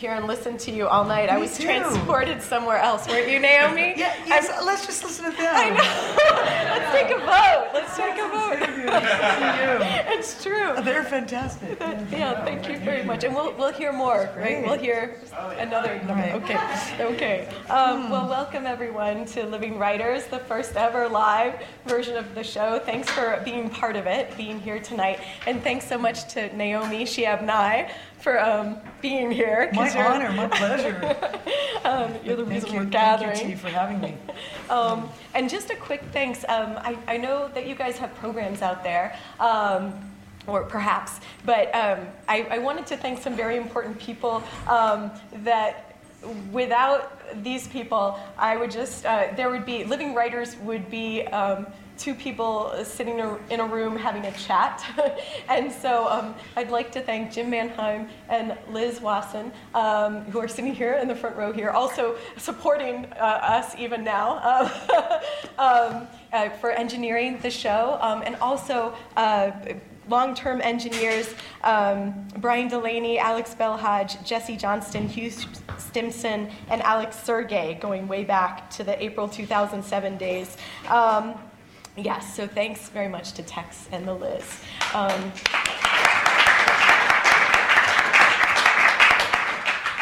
here and listen to you all night. I was too. transported somewhere else, weren't you, Naomi? Yeah, yes, let's just listen to them. I know. Let's take a vote. Let's take a vote. It's true. They're fantastic. Yeah, thank you very much. And we'll, we'll hear more, right? We'll hear another. Right. Okay, okay. Um, well, welcome everyone to Living Writers, the first ever live version of the show. Thanks for being part of it, being here tonight. And thanks so much to Naomi Shihab Nye for um, being here. My honor, my pleasure. Um, you're the reason you, we're gathering. thank you, for having me. Um, and just a quick thanks. Um, I, I know that you guys have programs out there, um, or perhaps, but um, I, I wanted to thank some very important people um, that without these people, I would just, uh, there would be, Living Writers would be um, two people sitting in a- room having a chat. and so um, I'd like to thank Jim Mannheim and Liz Wasson, um, who are sitting here in the front row here, also supporting uh, us even now uh, um, uh, for engineering the show, um, and also uh, long-term engineers um, Brian Delaney, Alex Belhaj, Jesse Johnston, Hugh Stimson, and Alex Sergey, going way back to the April 2007 days. Um, yes, so thanks very much to Tex and the Liz. Um,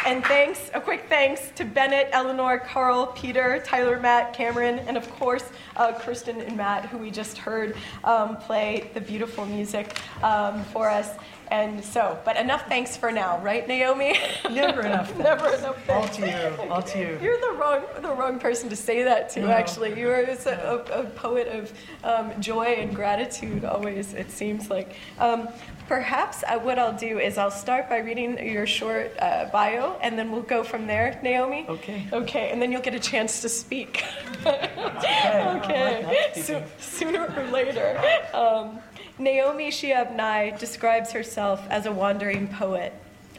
And thanks, a quick thanks to Bennett, Eleanor, Carl, Peter, Tyler, Matt, Cameron, and of course, uh, Kirsten and Matt, who we just heard um, play the beautiful music um, for us. And so, but enough thanks for now, right, Naomi? Never enough. Never enough All to you, all to you. You're the wrong, the wrong person to say that to, No. actually. You are a, a, a poet of um, joy and gratitude, always, it seems like. Um, perhaps uh, what I'll do is I'll start by reading your short uh, bio, and then we'll go from there, Naomi. Okay. Okay, and then you'll get a chance to speak. Okay. I like okay, that so, sooner or later. Um, Naomi Shihab Nye describes herself as a wandering poet.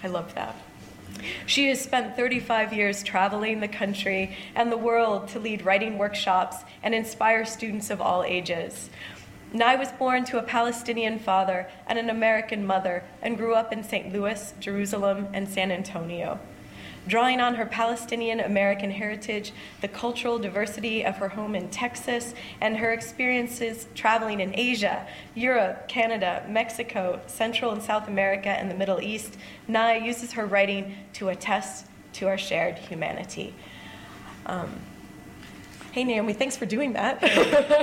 I love that. She has spent 35 years traveling the country and the world to lead writing workshops and inspire students of all ages. Nye was born to a Palestinian father and an American mother and grew up in St. Louis, Jerusalem, and San Antonio. Drawing on her Palestinian American heritage, the cultural diversity of her home in Texas, and her experiences traveling in Asia, Europe, Canada, Mexico, Central and South America, and the Middle East, Nye uses her writing to attest to our shared humanity. Um, hey, Naomi, thanks for doing that.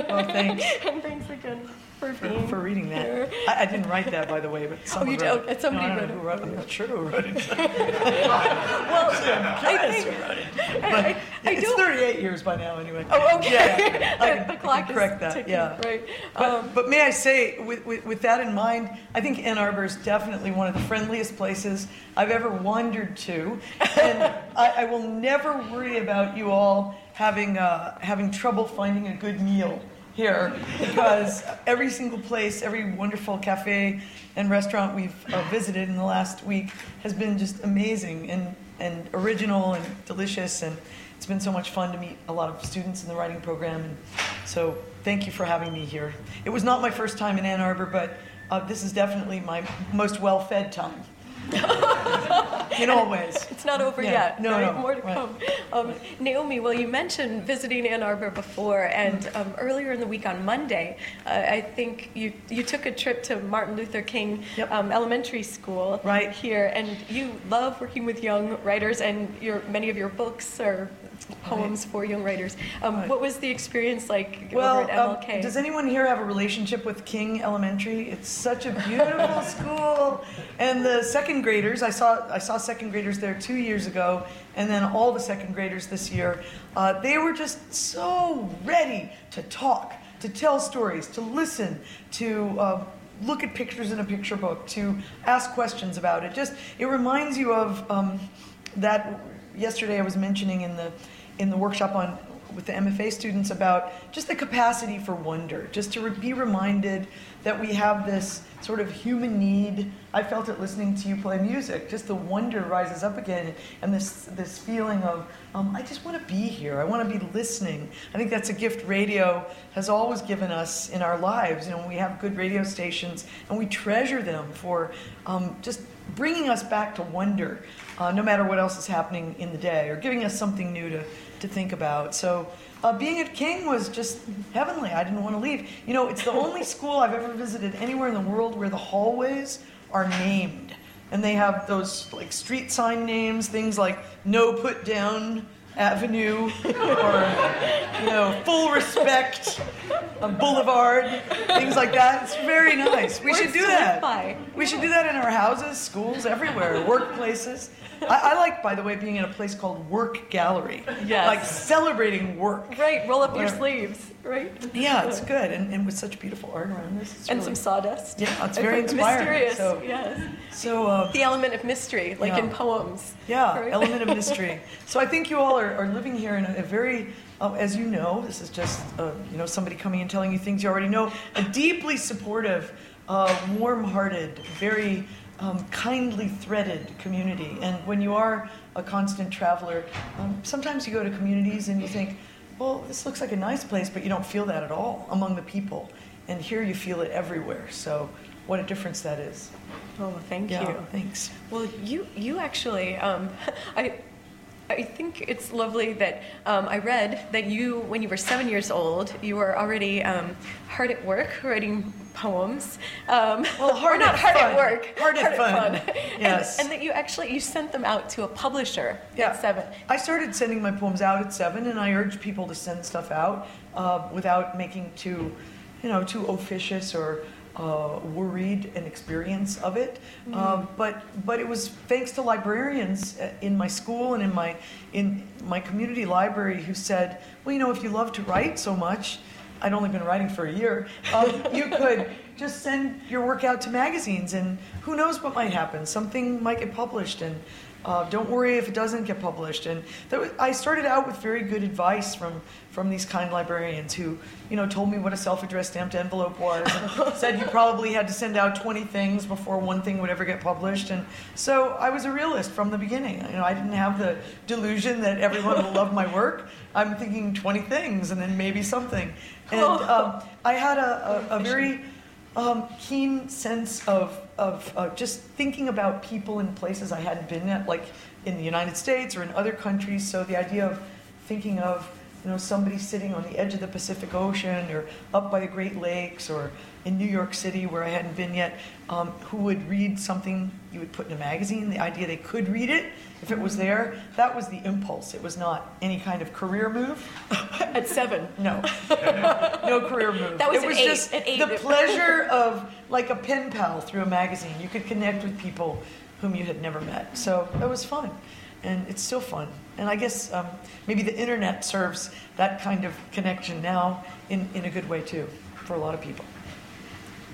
Well, thanks and thanks again for for, being for reading that. here. I, I didn't write that, by the way, but someone you did? wrote Okay, it. somebody no, I wrote don't know it. who wrote it. I'm not sure who wrote it. Well, I think. who wrote it. I- But I- I it's don't- 38 years by now, anyway. Oh, okay. Yeah, I the, can- the I clock can correct is that. ticking, Yeah. right. But, Um, but may I say, with, with, with that in mind, I think Ann Arbor is definitely one of the friendliest places I've ever wandered to. And I, I will never worry about you all having, uh, having trouble finding a good meal here because every single place, every wonderful cafe and restaurant we've uh, visited in the last week has been just amazing and, and original and delicious. And it's been so much fun to meet a lot of students in the writing program. And so thank you for having me here. It was not my first time in Ann Arbor, but uh, this is definitely my most well fed time. in all ways. It's not over Yeah. yet. No, right? no, More to right. come. Um, Naomi, well, you mentioned visiting Ann Arbor before, and um, earlier in the week on Monday, uh, I think you you took a trip to Martin Luther King Yep. um, Elementary School Right. here, and you love working with young writers, and your many of your books are poems for young writers. Um, Right. What was the experience like Well, over at um, does anyone here have a relationship with King Elementary? It's such a beautiful school, and the second graders. I saw I saw second graders there two years ago, and then all the second graders this year. Uh, they were just so ready to talk, to tell stories, to listen, to. Uh, Look at pictures in a picture book to ask questions about it. Just it reminds you of um, that yesterday I was mentioning in the in the workshop on with the MFA students about just the capacity for wonder, just to be reminded that we have this sort of human need. I felt it listening to you play music. Just the wonder rises up again, and this this feeling of um, I just want to be here. I want to be listening. I think that's a gift radio has always given us in our lives. You know, we have good radio stations, and we treasure them for um, just bringing us back to wonder, uh, no matter what else is happening in the day, or giving us something new to to think about. So uh, being at King was just heavenly. I didn't want to leave. You know, it's the only school I've ever visited anywhere in the world where the hallways are named. And they have those like street sign names, things like No Put Down Avenue or, you know, Full Respect uh, Boulevard, things like that. It's very nice. We should do that. by. We should do that in our houses, schools, everywhere, workplaces. I, I like, by the way, being in a place called Work Gallery. Yes. Like celebrating work. Right, roll up your sleeves, right? Yeah, it's good, and, and with such beautiful art around this, And really- some sawdust. Yeah, it's very inspiring. Mysterious, So- yes. So, uh, The element of mystery, like Yeah. in poems. yeah, right? element of mystery. So I think you all are, are living here in a, a very, uh, as you know, this is just uh, you know somebody coming and telling you things you already know. A deeply supportive, uh, warm-hearted, very um, kindly threaded community. And when you are a constant traveler, um, sometimes you go to communities and you think, well, this looks like a nice place, but you don't feel that at all among the people. And here you feel it everywhere. So what a difference that is. Oh, thank yeah, you. thanks. Well, you you actually, um, I. I think it's lovely that um, I read that you, when you were seven years old, you were already um, hard at work writing poems. Um, Well, hard not at hard fun. at work, Hard at fun. And- Yes. And, that you actually you sent them out to a publisher Yeah. at seven. I started sending my poems out at seven, and I urge people to send stuff out uh, without making too, you know, too officious or uh, worried and experience of it. Uh, but but it was thanks to librarians uh, in my school and in my in my community library who said, well, you know, if you love to write so much. I'd only been writing for a year. Um, you could just send your work out to magazines, and who knows what might happen? Something might get published, and uh, don't worry if it doesn't get published. And that was, I started out with very good advice from from these kind librarians who, you know, told me what a self-addressed stamped envelope was, said you probably had to send out 20 things before one thing would ever get published. And so I was a realist from the beginning. You know, I didn't have the delusion that everyone will love my work. I'm thinking 20 things and then maybe something. And um, I had a, a, a very um, keen sense of, of uh, just thinking about people in places I hadn't been at, like in the United States or in other countries. So the idea of thinking of you know somebody sitting on the edge of the Pacific Ocean or up by the Great Lakes or in New York City where I hadn't been yet, um, who would read something you would put in a magazine. The idea they could read it if it was there, that was the impulse. It was not any kind of career move. At seven. No, no career move. That was it was eight- just at eight. the pleasure of like a pen pal through a magazine. You could connect with people whom you had never met. So it was fun, and it's still fun. And I guess um, maybe the internet serves that kind of connection now in, in a good way too for a lot of people.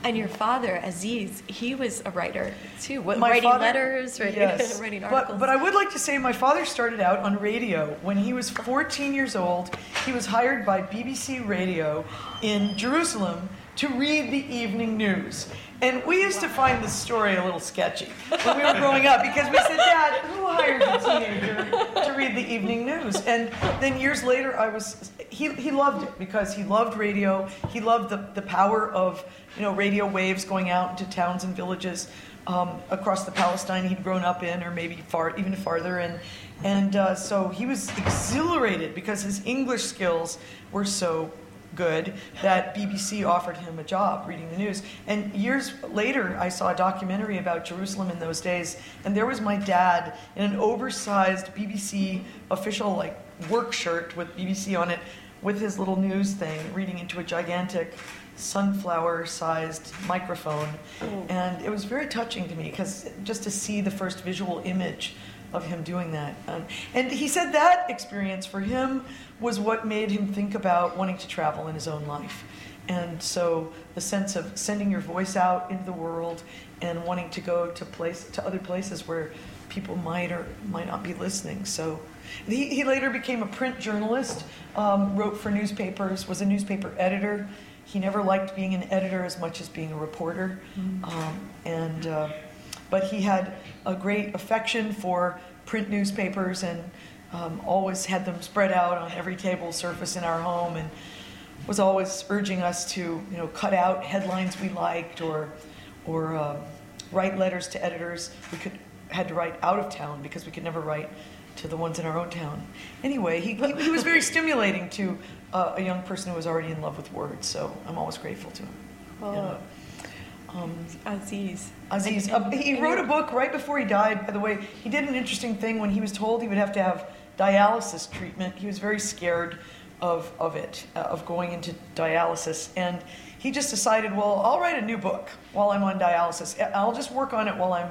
And your father, Aziz, he was a writer too. What, My writing father- letters, writing, yes. writing But- articles. But, I would like to say my father started out on radio. When he was 14 years old, he was hired by BBC Radio in Jerusalem to read the evening news. And we used to find this story a little sketchy when we were growing up because we said, Dad, who hired a teenager to read the evening news? And then years later, I was, he, he loved it because he loved radio. He loved the, the power of, you know, radio waves going out into towns and villages um, across the Palestine he'd grown up in, or maybe far, even farther. And, and uh, so he was exhilarated because his English skills were so good that BBC offered him a job reading the news. And years later, I saw a documentary about Jerusalem in those days, and there was my dad in an oversized BBC official like work shirt with BBC on it, with his little news thing, reading into a gigantic sunflower-sized microphone, oh. and it was very touching to me because just to see the first visual image of him doing that. Um, and he said that experience for him was what made him think about wanting to travel in his own life. And so the sense of sending your voice out into the world and wanting to go to place to other places where people might or might not be listening. So he, he later became a print journalist, um, wrote for newspapers, was a newspaper editor. He never liked being an editor as much as being a reporter. Um, and, uh, but he had a great affection for print newspapers and um, always had them spread out on every table surface in our home and was always urging us to, you know, cut out headlines we liked or, or um, write letters to editors. We could had to write out of town because we could never write to the ones in our own town. Anyway, he, he, he was very stimulating to uh, a young person who was already in love with words. So I'm always grateful to him. Oh. Um, Aziz. Aziz. And- Uh, he and wrote a book right before he died, by the way. He did an interesting thing when he was told he would have to have dialysis treatment. He was very scared of, of it, uh, of going into dialysis. And he just decided, well, I'll write a new book while I'm on dialysis. I'll just work on it while I'm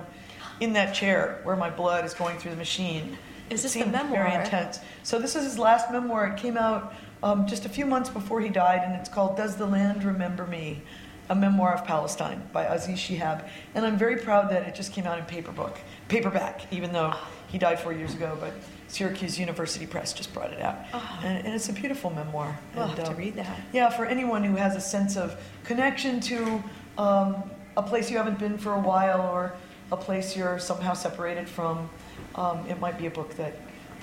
in that chair where my blood is going through the machine. Is this the seemed Very intense. So this is his last memoir. It came out um, just a few months before he died, and it's called "Does the Land Remember Me?" A memoir of Palestine by Aziz Shihab. And I'm very proud that it just came out in paper book, paperback, even though he died four years ago. But Syracuse University Press just brought it out, Oh. and, and it's a beautiful memoir. We'll And, have to um, read that. yeah, for anyone who has a sense of connection to um, a place you haven't been for a while or a place you're somehow separated from, um, it might be a book that,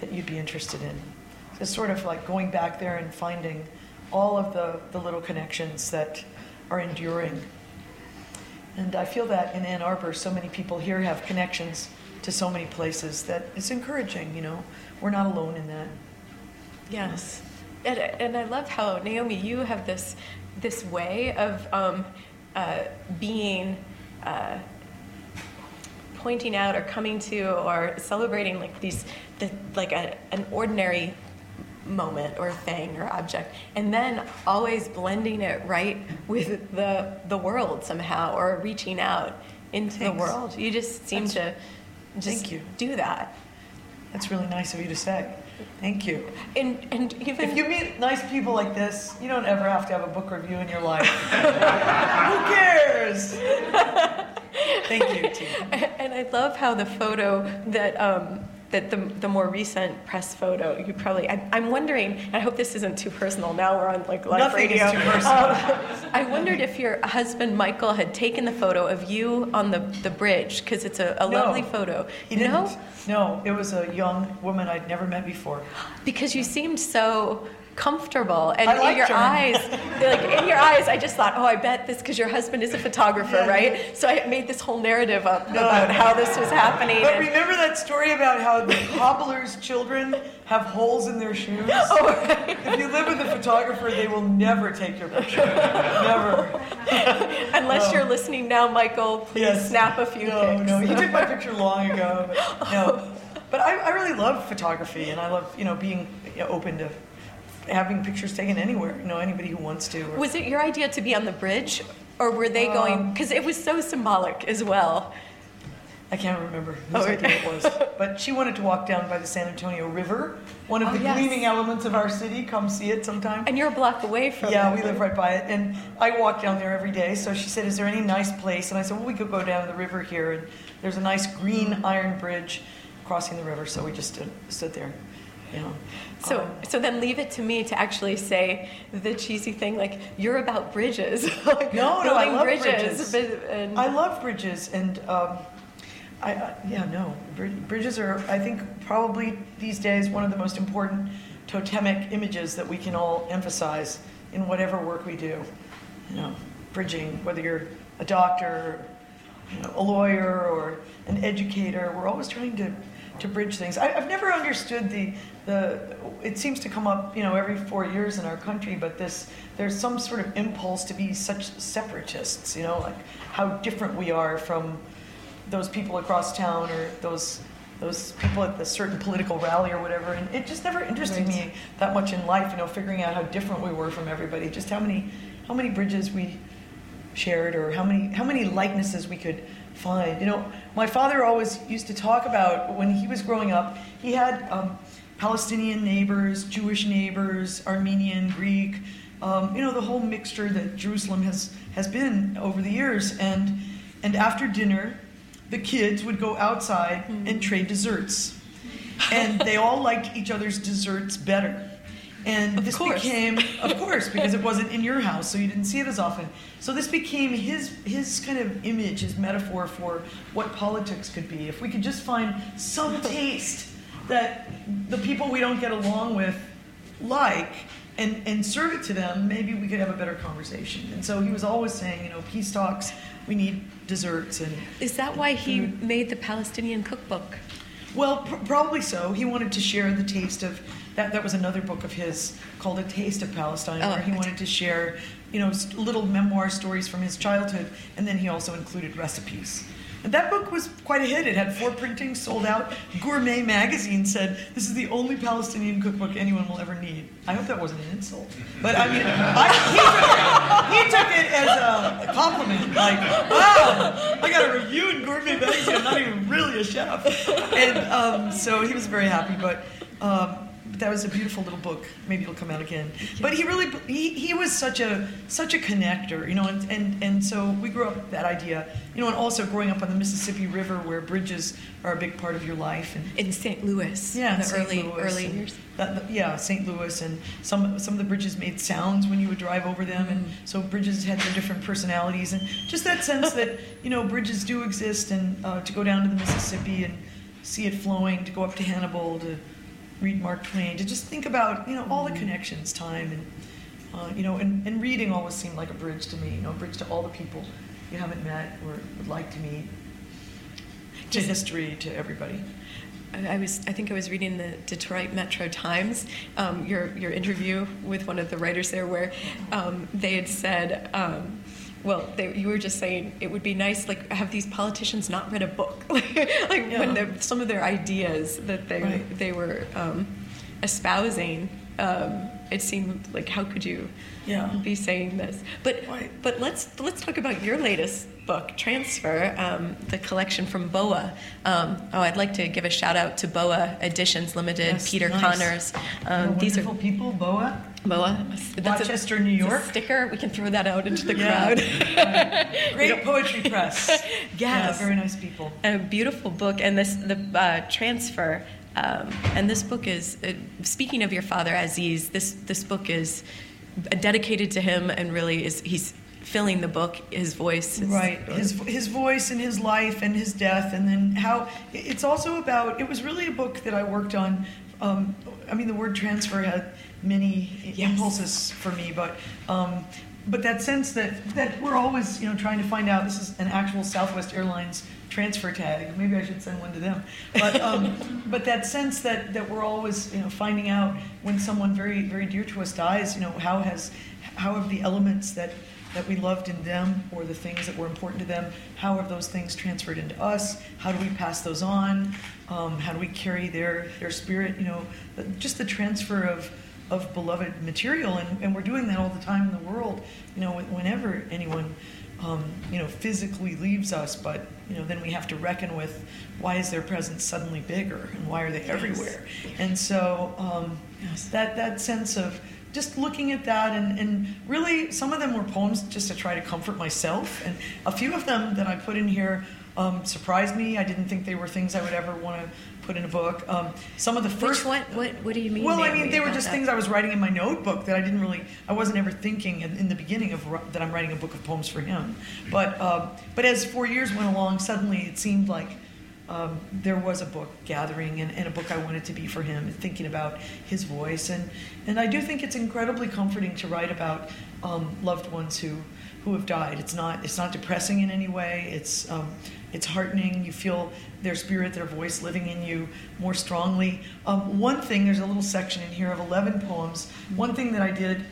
that you'd be interested in. It's sort of like going back there and finding all of the, the little connections that are enduring. And I feel that in Ann Arbor, so many people here have connections to so many places that it's encouraging, you know. We're not alone in that. Yes, and, and I love how Naomi, you have this this way of um, uh, being uh, pointing out or coming to or celebrating like these the, like a, an ordinary moment or thing or object and then always blending it right with the the world somehow or reaching out into the world you just seem to just Thank you. do that That's really nice of you to say. Thank you. and and even If you meet nice people like this, you don't ever have to have a book review in your life. Who cares? Thank you, Tina. And I love how the photo that um, that the, the more recent press photo you probably I, I'm wondering and I hope this isn't too personal now we're on like live Nothing is too personal. Um, I wondered if your husband Michael had taken the photo of you on the, the bridge because it's a, a No, lovely photo He didn't. no No, it was a young woman I'd never met before. because you seemed so comfortable and in your her. eyes like in your eyes I just thought oh I bet this because your husband is a photographer Yeah. right so I made this whole narrative up No. about how this was happening But and- remember that story about how the cobbler's children have holes in their shoes? Oh, right. If you live with a photographer, they will never take your picture. Never. Unless No. you're listening now, Michael, please Yes. snap a few no, pics. No, you took my picture long ago. But, no, but I, I really love photography, and I love you know being you know, open to having pictures taken anywhere. You know, anybody who wants to. or- Was it your idea to be on the bridge, or were they going? Um, Because it was so symbolic as well. I can't remember whose Oh, idea it was, but she wanted to walk down by the San Antonio River, one of Oh, the yes. gleaming elements of our city. Come see it sometime. And you're a block away from. Yeah, we live right by it, and I walk down there every day. So she said, "Is there any nice place?" And I said, "Well, we could go down the river here, and there's a nice green iron bridge crossing the river." So we just stood, stood there, you know. So, Um, so then leave it to me to actually say the cheesy thing, like you're about bridges, like No, no, I love bridges. bridges. and- I love bridges, and um, I, I yeah no, bridges are I think probably these days one of the most important totemic images that we can all emphasize in whatever work we do. You know, bridging, whether you're a doctor, you know, a lawyer, or an educator, we're always trying to to bridge things. I, I've never understood the the. It seems to come up, you know, every four years in our country, but this there's some sort of impulse to be such separatists. You know, like how different we are from those people across town or those those people at the certain political rally or whatever. And it just never interested Right. me that much in life. You know, figuring out how different we were from everybody. Just how many how many bridges we shared or how many how many likenesses we could find. You know, my father always used to talk about when he was growing up. He had um, Palestinian neighbors, Jewish neighbors, Armenian, Greek. Um, you know, the whole mixture that Jerusalem has has been over the years. And and after dinner, the kids would go outside and trade desserts. And they all liked each other's desserts better. And Of this course. became, of course, because it wasn't in your house, so you didn't see it as often. So this became his his kind of image, his metaphor for what politics could be. If we could just find some taste that the people we don't get along with like and, and serve it to them, maybe we could have a better conversation. And so he was always saying, you know, peace talks, we need desserts and Is that why he made the Palestinian cookbook? well, pr- probably so. He wanted to share the taste of that. That was another book of his called "A Taste of Palestine," Oh, where he wanted to share, you know, little memoir stories from his childhood, and then he also included recipes. And that book was quite a hit. It had four printings, sold out. Gourmet magazine said this is the only Palestinian cookbook anyone will ever need. I hope that wasn't an insult, but I mean, I, he, took it, he took it as a compliment. Like, wow, I got a review in Gourmet magazine. I'm not even really a chef, and um, so he was very happy. But um, that was a beautiful little book. Maybe it'll come out again. But he really he, he was such a such a connector, you know, and, and and so we grew up with that idea, you know, and also growing up on the Mississippi River where bridges are a big part of your life and In St. Louis. yeah, in the St. early Louis early years. That, that- yeah, St. Louis, and some some of the bridges made sounds when you would drive over them, and Mm. so bridges had their different personalities, and just that sense that you know bridges do exist, and uh, to go down to the Mississippi and see it flowing, to go up to Hannibal, to read Mark Twain, to just think about you know all the connections, time, and uh, you know, and, and reading always seemed like a bridge to me, you know, a bridge to all the people you haven't met or would like to meet, to history, to everybody. I I was, I think I was reading the Detroit Metro Times, um, your your interview with one of the writers there, where um, they had said, um, well, they, you were just saying it would be nice, like, have these politicians not read a book, like, like when Yeah. they're- some of their ideas that they Right. they were um, espousing. Um, it seemed like how could you Yeah. be saying this? But Right. but let's let's talk about your latest book, Transfer, um, the collection from Boa. Um, oh, I'd like to give a shout out to Boa Editions Limited, Yes, Peter nice. Conners. Um, these are wonderful people, Boa. Boa. That's a- Rochester, New a York. sticker. We can throw that out into the Yeah. crowd. Great poetry press. Yeah, Yes. very nice people. a beautiful book and this the uh, transfer um, and this book is uh, speaking of your father aziz this this book is dedicated to him and really is he's filling the book his voice Right, his his voice and his life and his death, and then how it's also about. It was really a book that I worked on. Um, I mean, the word transfer had many Yes. impulses for me, but um, but that sense that that we're always you know trying to find out. This is an actual Southwest Airlines transfer tag. Maybe I should send one to them. But um, but that sense that that we're always you know finding out when someone very very dear to us dies. You know how has how have the elements that that we loved in them or the things that were important to them how have those things transferred into us how do we pass those on um, how do we carry their their spirit you know just the transfer of of beloved material and, and we're doing that all the time in the world you know whenever anyone um, you know physically leaves us but you know then we have to reckon with why is their presence suddenly bigger and why are they everywhere? And so um, that that sense of just looking at that and, and really some of them were poems just to try to comfort myself and a few of them that i put in here um, surprised me. I didn't think they were things i would ever want to put in a book um, some of the Which first what, what what do you mean well, I mean, they were just that? things I was writing in my notebook that I didn't really, I wasn't ever thinking in, in the beginning of that I'm writing a book of poems for him. But uh, but as four years went along, suddenly it seemed like um, there was a book gathering and, and a book I wanted to be for him, and thinking about his voice. And and I do think it's incredibly comforting to write about um, loved ones who who have died. It's not it's not depressing in any way. It's um, it's heartening. You feel their spirit, their voice living in you more strongly. Um, one thing, there's a little section in here of 11 poems. One thing that I did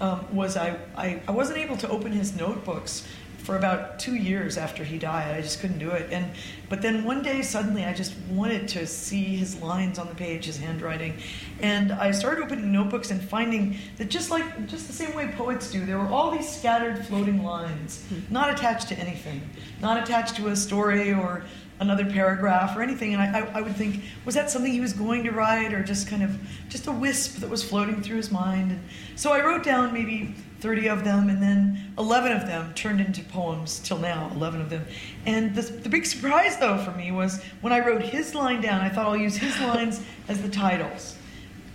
um, was I, I, I wasn't able to open his notebooks for about two years after he died. I just couldn't do it. And but then one day suddenly I just wanted to see his lines on the page, his handwriting, and I started opening notebooks and finding that just like just the same way poets do, there were all these scattered floating lines, not attached to anything, not attached to a story or another paragraph or anything, and I, I, I would think, was that something he was going to write, or just kind of just a wisp that was floating through his mind? And so I wrote down maybe 30 of them, and then 11 of them turned into poems till now, 11 of them. And the, the big surprise, though, for me was when I wrote his line down, I thought I'll use his lines as the titles.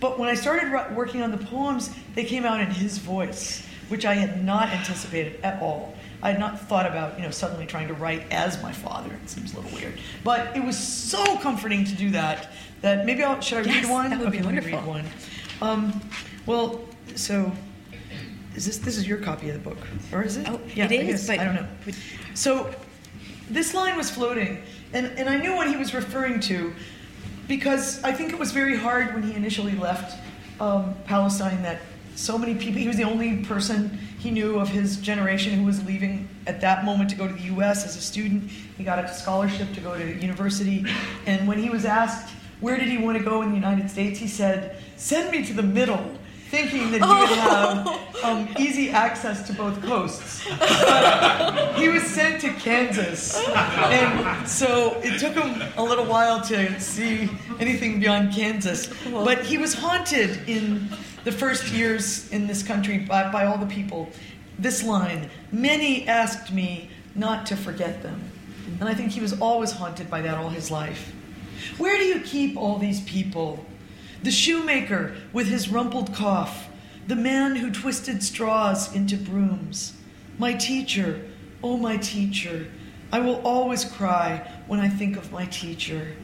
But when I started working on the poems, they came out in his voice, which I had not anticipated at all. I had not thought about, you know, suddenly trying to write as my father. It seems a little weird, but it was so comforting to do that. That maybe I'll should I yes, read one? That would okay, be wonderful. Read one. Um, well, so is this this is your copy of the book, or is it? Oh, yeah, it I guess. but I don't know. So this line was floating, and and I knew what he was referring to because I think it was very hard when he initially left um, Palestine that so many people, he was the only person he knew of his generation who was leaving at that moment to go to the US as a student. He got a scholarship to go to university. And when he was asked, where did he want to go in the United States, he said, send me to the middle thinking that he would have um, easy access to both coasts. But he was sent to Kansas. And so it took him a little while to see anything beyond Kansas. But he was haunted in the first years in this country by, by all the people. This line many asked me not to forget them. And I think he was always haunted by that all his life. Where do you keep all these people? the shoemaker with his rumpled cough, the man who twisted straws into brooms. My teacher, oh, my teacher, I will always cry when I think of my teacher.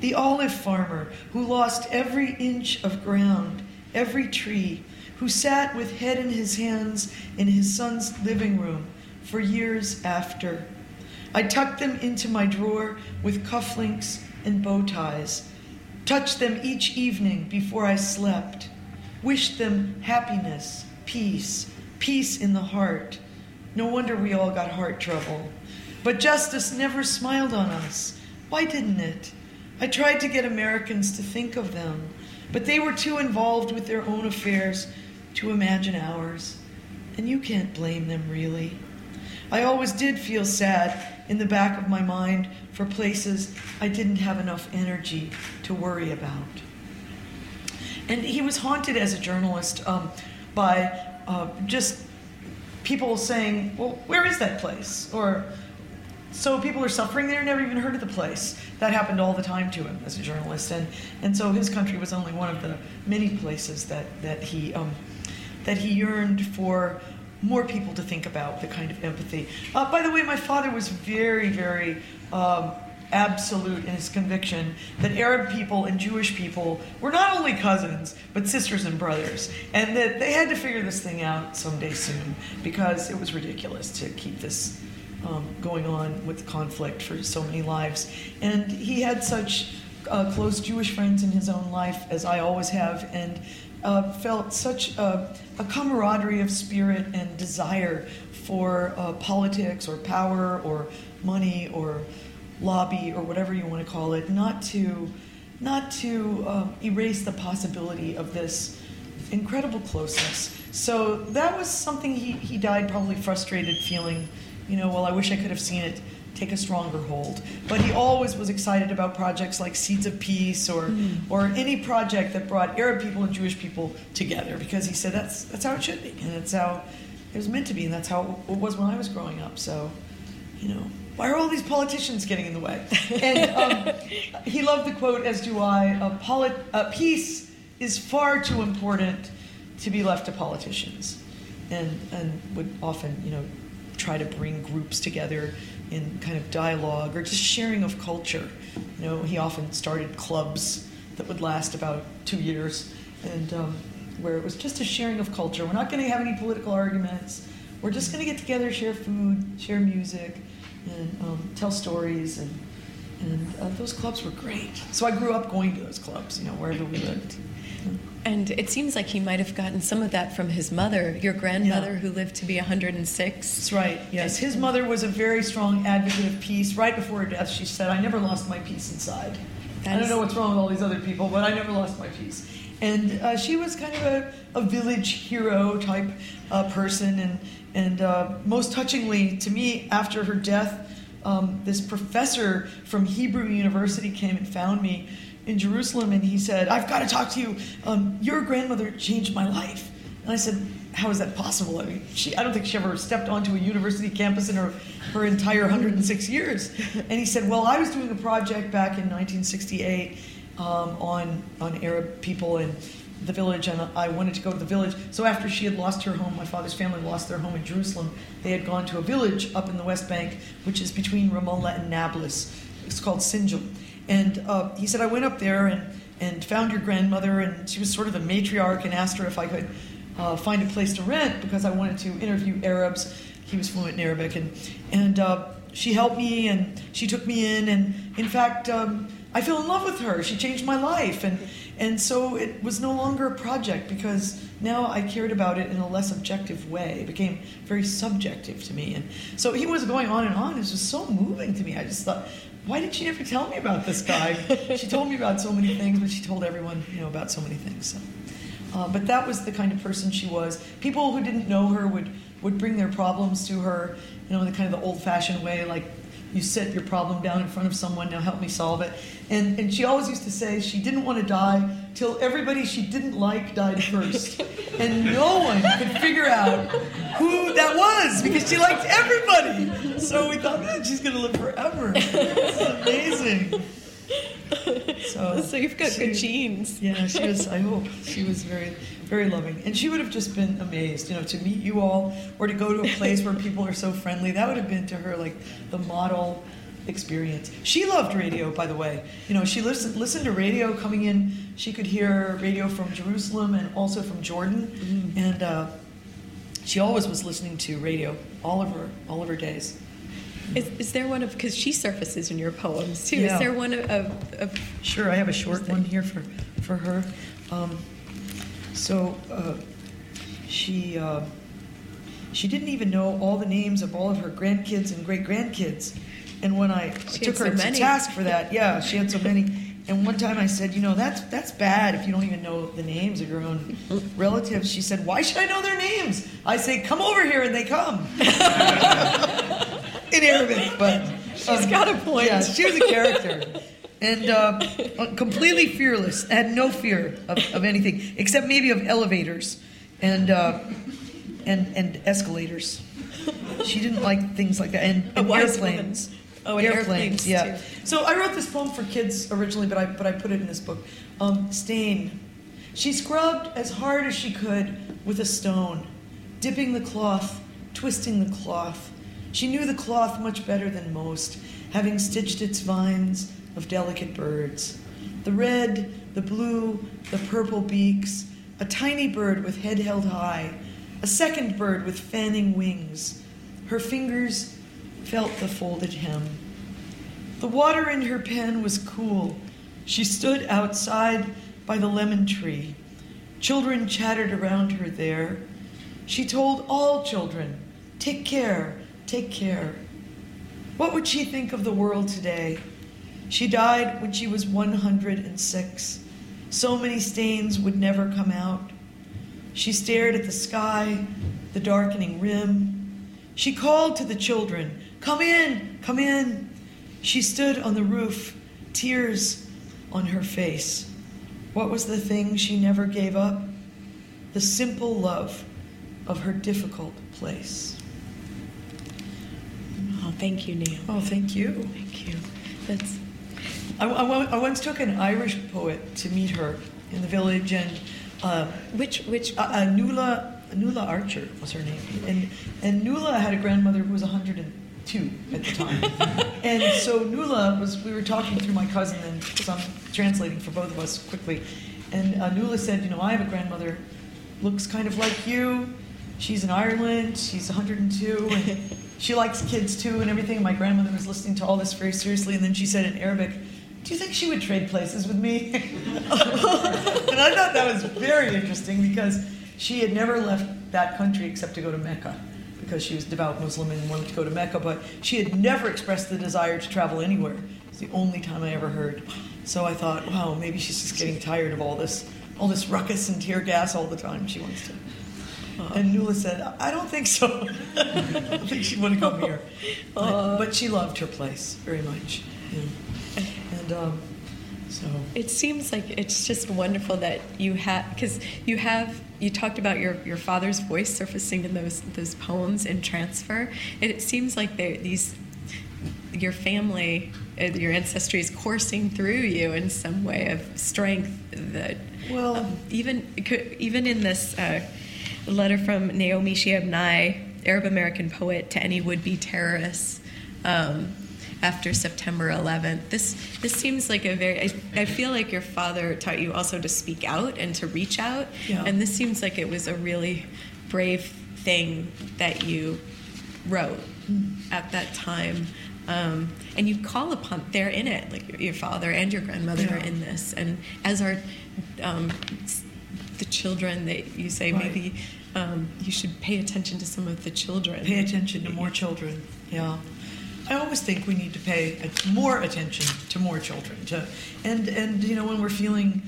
The olive farmer who lost every inch of ground, every tree, who sat with head in his hands in his son's living room for years after. I tucked them into my drawer with cufflinks and bow ties touched them each evening before I slept, wished them happiness, peace, peace in the heart. No wonder we all got heart trouble. But justice never smiled on us. Why didn't it? I tried to get Americans to think of them, but they were too involved with their own affairs to imagine ours. And you can't blame them, really. I always did feel sad in the back of my mind for places I didn't have enough energy to worry about. And he was haunted as a journalist um, by uh, just people saying, Well, where is that place? Or, so people are suffering there, never even heard of the place. That happened all the time to him as a journalist. And, and so his country was only one of the many places that, that, he, um, that he yearned for more people to think about the kind of empathy. Uh, by the way, my father was very, very um, absolute in his conviction that Arab people and Jewish people were not only cousins, but sisters and brothers, and that they had to figure this thing out someday soon because it was ridiculous to keep this um, going on with conflict for so many lives. And he had such uh, close Jewish friends in his own life, as I always have, and uh, felt such a, a, camaraderie of spirit and desire for uh, politics or power or money or lobby or whatever you want to call it, not to, not to um, erase the possibility of this incredible closeness. So that was something he, he died probably frustrated, feeling, you know, well, I wish I could have seen it take a stronger hold. But he always was excited about projects like Seeds of Peace or mm. or any project that brought Arab people and Jewish people together because he said that's that's how it should be and that's how it was meant to be and that's how it was when I was growing up. So, you know, why are all these politicians getting in the way? And um, he loved the quote, as do I, uh, polit- uh, peace is far too important to be left to politicians. And, and would often, you know, try to bring groups together in kind of dialogue or just sharing of culture. You know, he often started clubs that would last about two years, and um, where it was just a sharing of culture. We're not going to have any political arguments. We're just going to get together, share food, share music, and um, tell stories. And, and uh, those clubs were great. So I grew up going to those clubs, you know, wherever we lived. And it seems like he might have gotten some of that from his mother, your grandmother, yeah. who lived to be 106. That's right, yes. His mother was a very strong advocate of peace. Right before her death, she said, I never lost my peace inside. That I don't know what's wrong with all these other people, but I never lost my peace. And uh, she was kind of a, a village hero type uh, person. And, and uh, most touchingly to me, after her death, um, this professor from Hebrew University came and found me in Jerusalem, and he said, "I've got to talk to you. Um, your grandmother changed my life." And I said, "How is that possible? I mean, she, I don't think she ever stepped onto a university campus in her her entire 106 years." And he said, "Well, I was doing a project back in 1968 um, on on Arab people and." The village and I wanted to go to the village. So after she had lost her home, my father's family lost their home in Jerusalem. They had gone to a village up in the West Bank, which is between Ramallah and Nablus. It's called Sinjil. And uh, he said, I went up there and, and found your grandmother, and she was sort of the matriarch, and asked her if I could uh, find a place to rent because I wanted to interview Arabs. He was fluent in Arabic, and and uh, she helped me, and she took me in, and in fact, um, I fell in love with her. She changed my life, and and so it was no longer a project because now I cared about it in a less objective way. It became very subjective to me. And so he was going on and on. It was just so moving to me. I just thought, why did she never tell me about this guy? she told me about so many things, but she told everyone, you know, about so many things. So. Uh, but that was the kind of person she was. People who didn't know her would, would bring their problems to her, you know, in the kind of the old-fashioned way, like you set your problem down in front of someone, now help me solve it. And, and she always used to say she didn't want to die till everybody she didn't like died first. and no one could figure out who that was because she liked everybody. So we thought, man, she's going to live forever. It's amazing. So, so you've got she, good genes. Yeah, she was, I hope, she was very, very loving. And she would have just been amazed, you know, to meet you all or to go to a place where people are so friendly. That would have been to her like the model experience. She loved radio, by the way. You know, she listened, listened to radio coming in. She could hear radio from Jerusalem and also from Jordan. Mm-hmm. And uh, she always was listening to radio all of her, all of her days. Is, is there one of because she surfaces in your poems too? Yeah. Is there one of, of, of Sure, I have a short one here for for her. Um, so uh, she uh, she didn't even know all the names of all of her grandkids and great grandkids. And when I She took her so to many. task for that, yeah, she had so many. And one time I said, you know, that's that's bad if you don't even know the names of your own relatives. She said, why should I know their names? I say, come over here, and they come. In Arabic, but She's got a point. Yeah, she was a character. And uh, completely fearless, had no fear of, of anything except maybe of elevators and uh, and and escalators. She didn't like things like that, and, and airplanes. woman. Oh, and airplanes, yeah. too. So I wrote this poem for kids originally, but I but I put it in this book. Um, Stain. She scrubbed as hard as she could with a stone, dipping the cloth, twisting the cloth. She knew the cloth much better than most, having stitched its vines of delicate birds. The red, the blue, the purple beaks, a tiny bird with head held high, a second bird with fanning wings. Her fingers felt the folded hem. The water in her pen was cool. She stood outside by the lemon tree. Children chattered around her there. She told all children, Take care, take care. What would she think of the world today? She died when she was 106. So many stains would never come out. She stared at the sky, the darkening rim. She called to the children, Come in, come in. She stood on the roof, tears on her face. What was the thing she never gave up? The simple love of her difficult place. Oh, thank you, Neil. Oh, thank you. Thank you. That's I, I, I once took an Irish poet to meet her in the village, and uh, which which uh, uh, Nuala, Nuala Archer was her name. And, and Nuala had a grandmother who was 102 at the time. and so Nuala was, we were talking through my cousin, and so I'm translating for both of us quickly. And uh, Nuala said, You know, I have a grandmother, looks kind of like you. She's in Ireland, she's 102, and she likes kids too and everything. And my grandmother was listening to all this very seriously, and then she said in Arabic, do you think she would trade places with me? and I thought that was very interesting because she had never left that country except to go to Mecca because she was devout Muslim and wanted to go to Mecca, but she had never expressed the desire to travel anywhere. It's the only time I ever heard. So I thought, wow, maybe she's just getting tired of all this, all this ruckus and tear gas all the time. She wants to. Uh-huh. And Nuala said, I don't think so. I think she'd want to come here. But, but she loved her place very much. Yeah. And um, so. It seems like it's just wonderful that you have, because you have, you talked about your, your father's voice surfacing in those those poems in transfer. And it seems like these, your family, uh, your ancestry is coursing through you in some way of strength that well, um, even even in this uh, letter from Naomi Shihab Nye, Arab American poet, to any would-be terrorists um, after September 11th. This this seems like a very. I, I, feel like your father taught you also to speak out and to reach out, yeah. and this seems like it was a really brave thing that you wrote mm. at that time. Um, and you call upon they're in it like your father and your grandmother yeah. are in this and as are um, the children that you say right. maybe um, you should pay attention to some of the children. Pay attention to more children. Yeah. I always think we need to pay more attention to more children. To, and and you know when we're feeling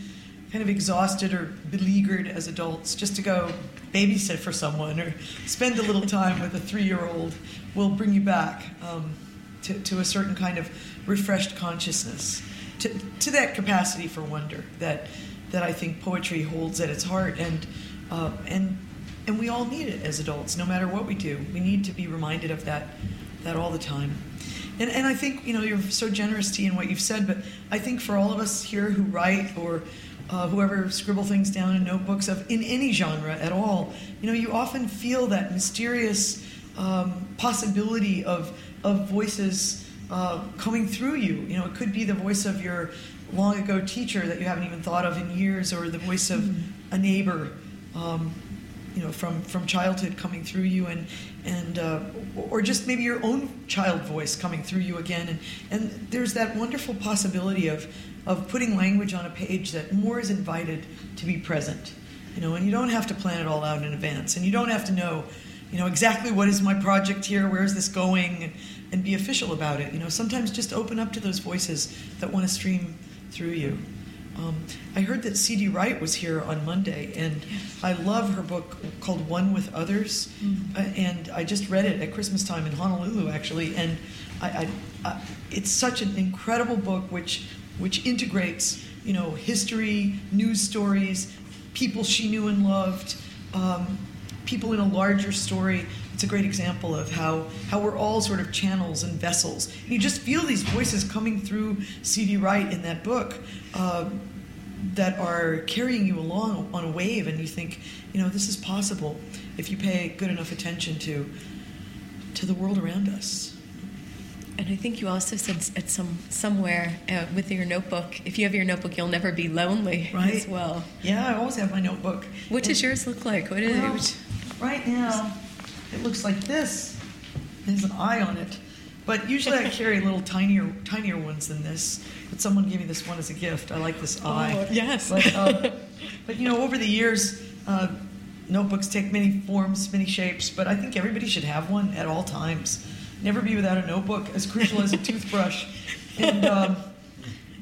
kind of exhausted or beleaguered as adults, just to go babysit for someone or spend a little time with a three-year-old will bring you back um, to, to a certain kind of refreshed consciousness, to, to that capacity for wonder that that I think poetry holds at its heart, and uh, and and we all need it as adults, no matter what we do. We need to be reminded of that that all the time. And and I think you know you're so generous, T, in what you've said, but I think for all of us here who write or uh, whoever scribble things down in notebooks of in any genre at all, you know, you often feel that mysterious um, possibility of of voices uh, coming through you. You know, it could be the voice of your long ago teacher that you haven't even thought of in years, or the voice of mm-hmm. a neighbor, um, you know, from from childhood coming through you, and and uh, or just maybe your own child voice coming through you again, and and there's that wonderful possibility of of putting language on a page that more is invited to be present, you know, and you don't have to plan it all out in advance, and you don't have to know, you know, exactly what is my project here, where is this going, and, and be official about it. You know, sometimes just open up to those voices that want to stream through you. Um, I heard that C.D. Wright was here on Monday, and I love her book called One with Others. Mm-hmm. Uh, and I just read it at Christmas time in Honolulu, actually. And I, I, I, it's such an incredible book, which which integrates, you know, history, news stories, people she knew and loved, um, people in a larger story it's a great example of how, how we're all sort of channels and vessels. And you just feel these voices coming through C.D. Wright in that book uh, that are carrying you along on a wave, and you think, you know, this is possible if you pay good enough attention to, to the world around us. And I think you also said at some somewhere uh, with your notebook, if you have your notebook, you'll never be lonely right. as well. Yeah, I always have my notebook. What and, does yours look like? What is well, it? Right now, it looks like this. There's an eye on it. But usually I carry little tinier, tinier ones than this. But someone gave me this one as a gift. I like this eye. Oh, yes. But, uh, but you know, over the years, uh, notebooks take many forms, many shapes. But I think everybody should have one at all times. Never be without a notebook, as crucial as a toothbrush. And um,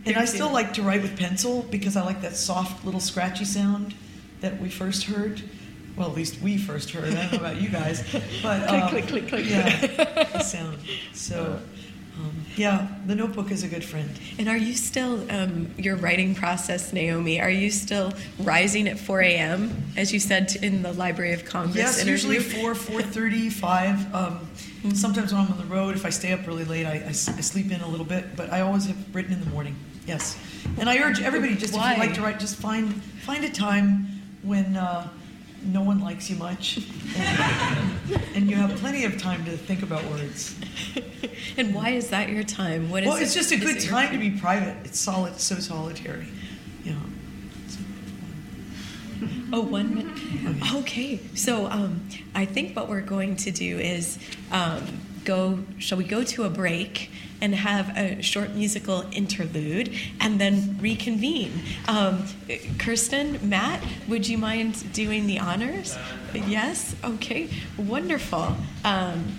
and I still like to write with pencil because I like that soft little scratchy sound that we first heard well, at least we first heard. I don't know about you guys, but um, click, click, click, click. Yeah, the sound. So. Um, yeah, the notebook is a good friend. And are you still um, your writing process, Naomi? Are you still rising at 4 a.m. as you said in the Library of Congress? Yes, interview? usually 4, 4:30, 5. Um, mm-hmm. Sometimes when I'm on the road, if I stay up really late, I, I, I, sleep in a little bit. But I always have written in the morning. Yes, and I urge everybody just Why? if you like to write, just find find a time when. Uh, no one likes you much, and, and, you have plenty of time to think about words. and why is that your time? What is well, it's it, just a good time to be private. It's solid, so solitary. Yeah. Oh, one minute. Okay. okay. So um, I think what we're going to do is um, go. Shall we go to a break? and have a short musical interlude and then reconvene. Um, Kirsten, Matt, would you mind doing the honors? Yes? Okay, wonderful. Um,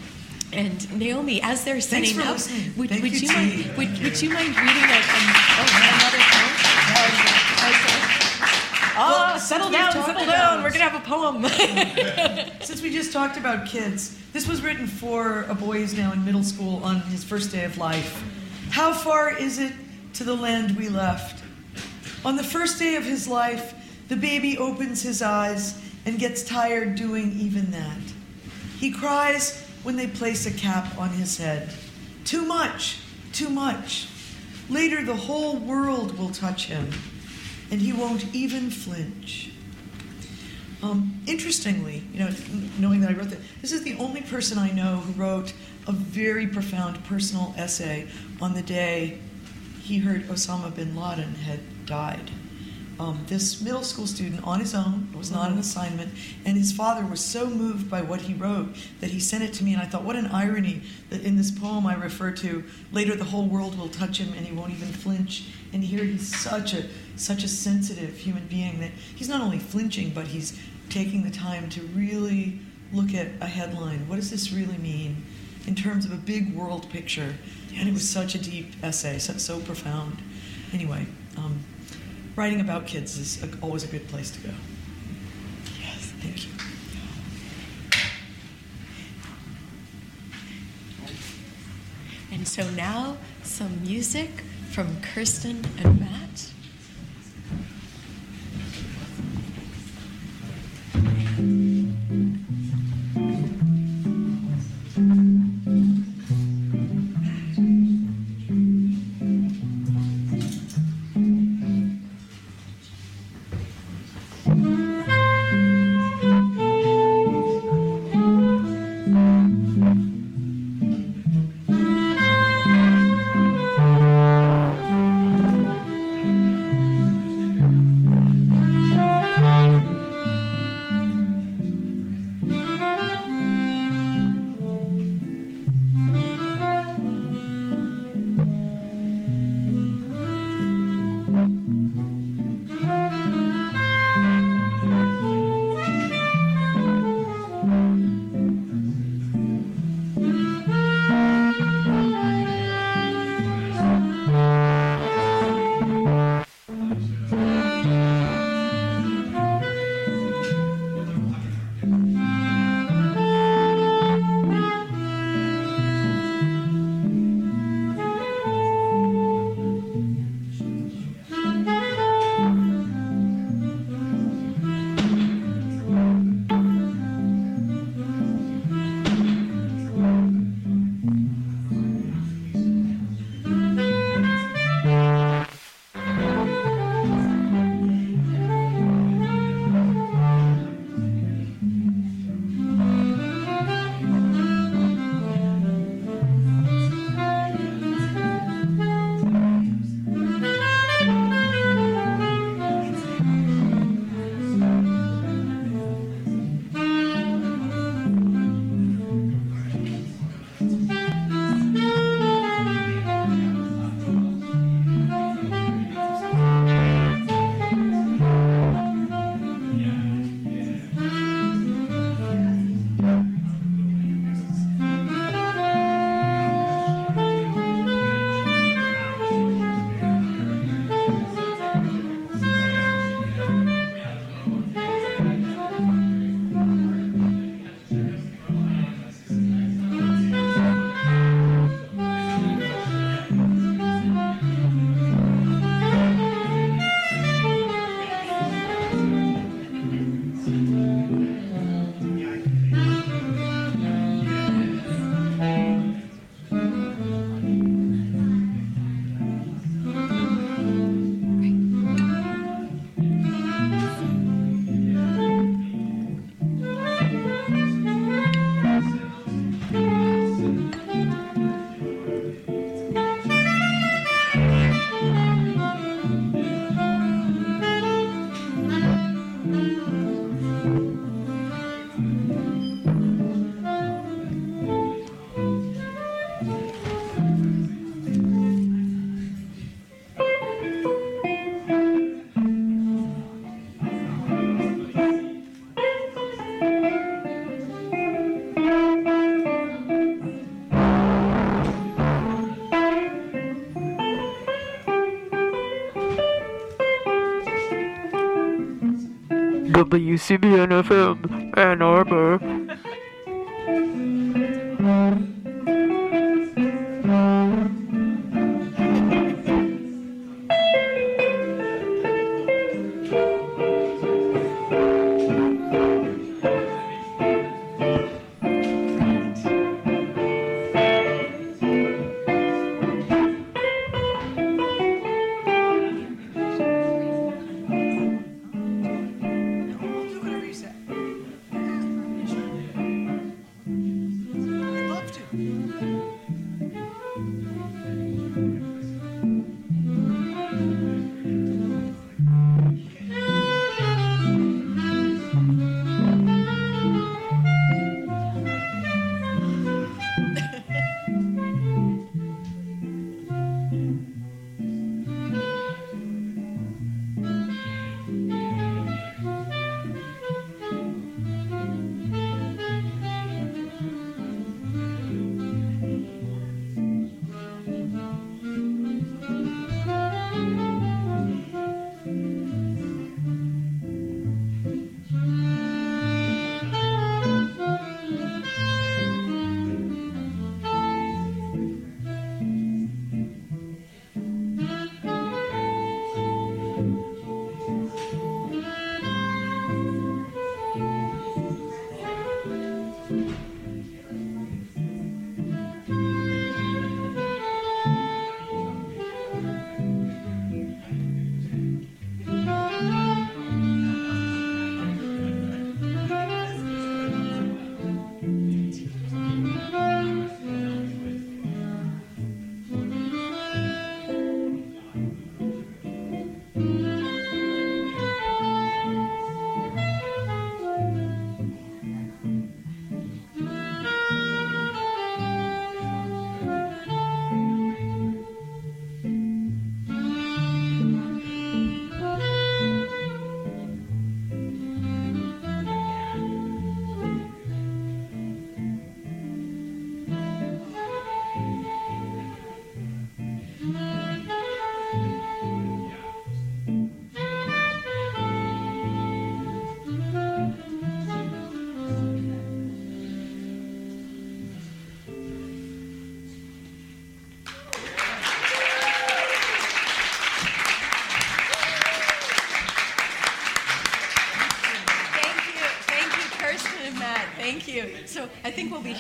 and Naomi, as they're setting up, would, would, you, mind, would, would, you mind reading a, um, oh, another poem? Ah, Well, settle down, settle about- down. We're gonna have a poem. Since we just talked about kids, this was written for a boy who's now in middle school on his first day of life. How far is it to the land we left? On the first day of his life, the baby opens his eyes and gets tired doing even that. He cries when they place a cap on his head. Too much, too much. Later, the whole world will touch him, and he won't even flinch. Um, interestingly, you know, knowing that I wrote that, this is the only person I know who wrote a very profound personal essay on the day he heard Osama bin Laden had died. Um, this middle school student, on his own, it was not an assignment, and his father was so moved by what he wrote that he sent it to me, and I thought, what an irony that in this poem I refer to, later the whole world will touch him and he won't even flinch. And here he's such a such a sensitive human being that he's not only flinching, but he's taking the time to really look at a headline. What does this really mean in terms of a big world picture? And it was such a deep essay, so, so profound. Anyway, um, writing about kids is a, always a good place to go. Yes, thank you. and so now some music from Kirsten and Matt. うん。WCBN FM, Ann Arbor.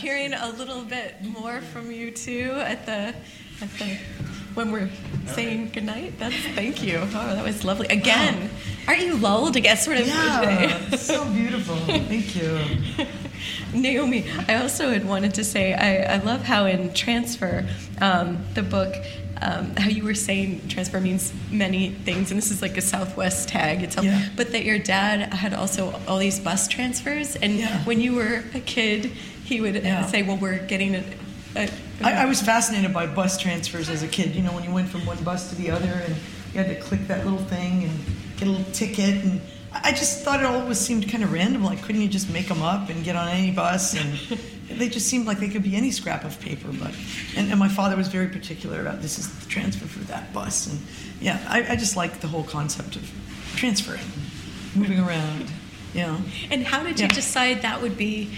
Hearing a little bit more from you too at the at the when we're saying goodnight. That's thank you. Oh, that was lovely. Again, aren't you lulled to get sort of Yeah, it's so beautiful. Thank you. Naomi, I also had wanted to say I, I love how in Transfer, um, the book, um, how you were saying transfer means many things, and this is like a Southwest tag itself, Yeah. but that your dad had also all these bus transfers, and Yeah. when you were a kid, he would Yeah. say, "Well, we're getting a." a I, I was fascinated by bus transfers as a kid. You know, when you went from one bus to the other and you had to click that little thing and get a little ticket. And I just thought it always seemed kind of random. Like, couldn't you just make them up and get on any bus? And they just seemed like they could be any scrap of paper. But and, and my father was very particular about this is the transfer for that bus. And yeah, I, I just like the whole concept of transferring, moving around. You know. and how did you Yeah. decide that would be?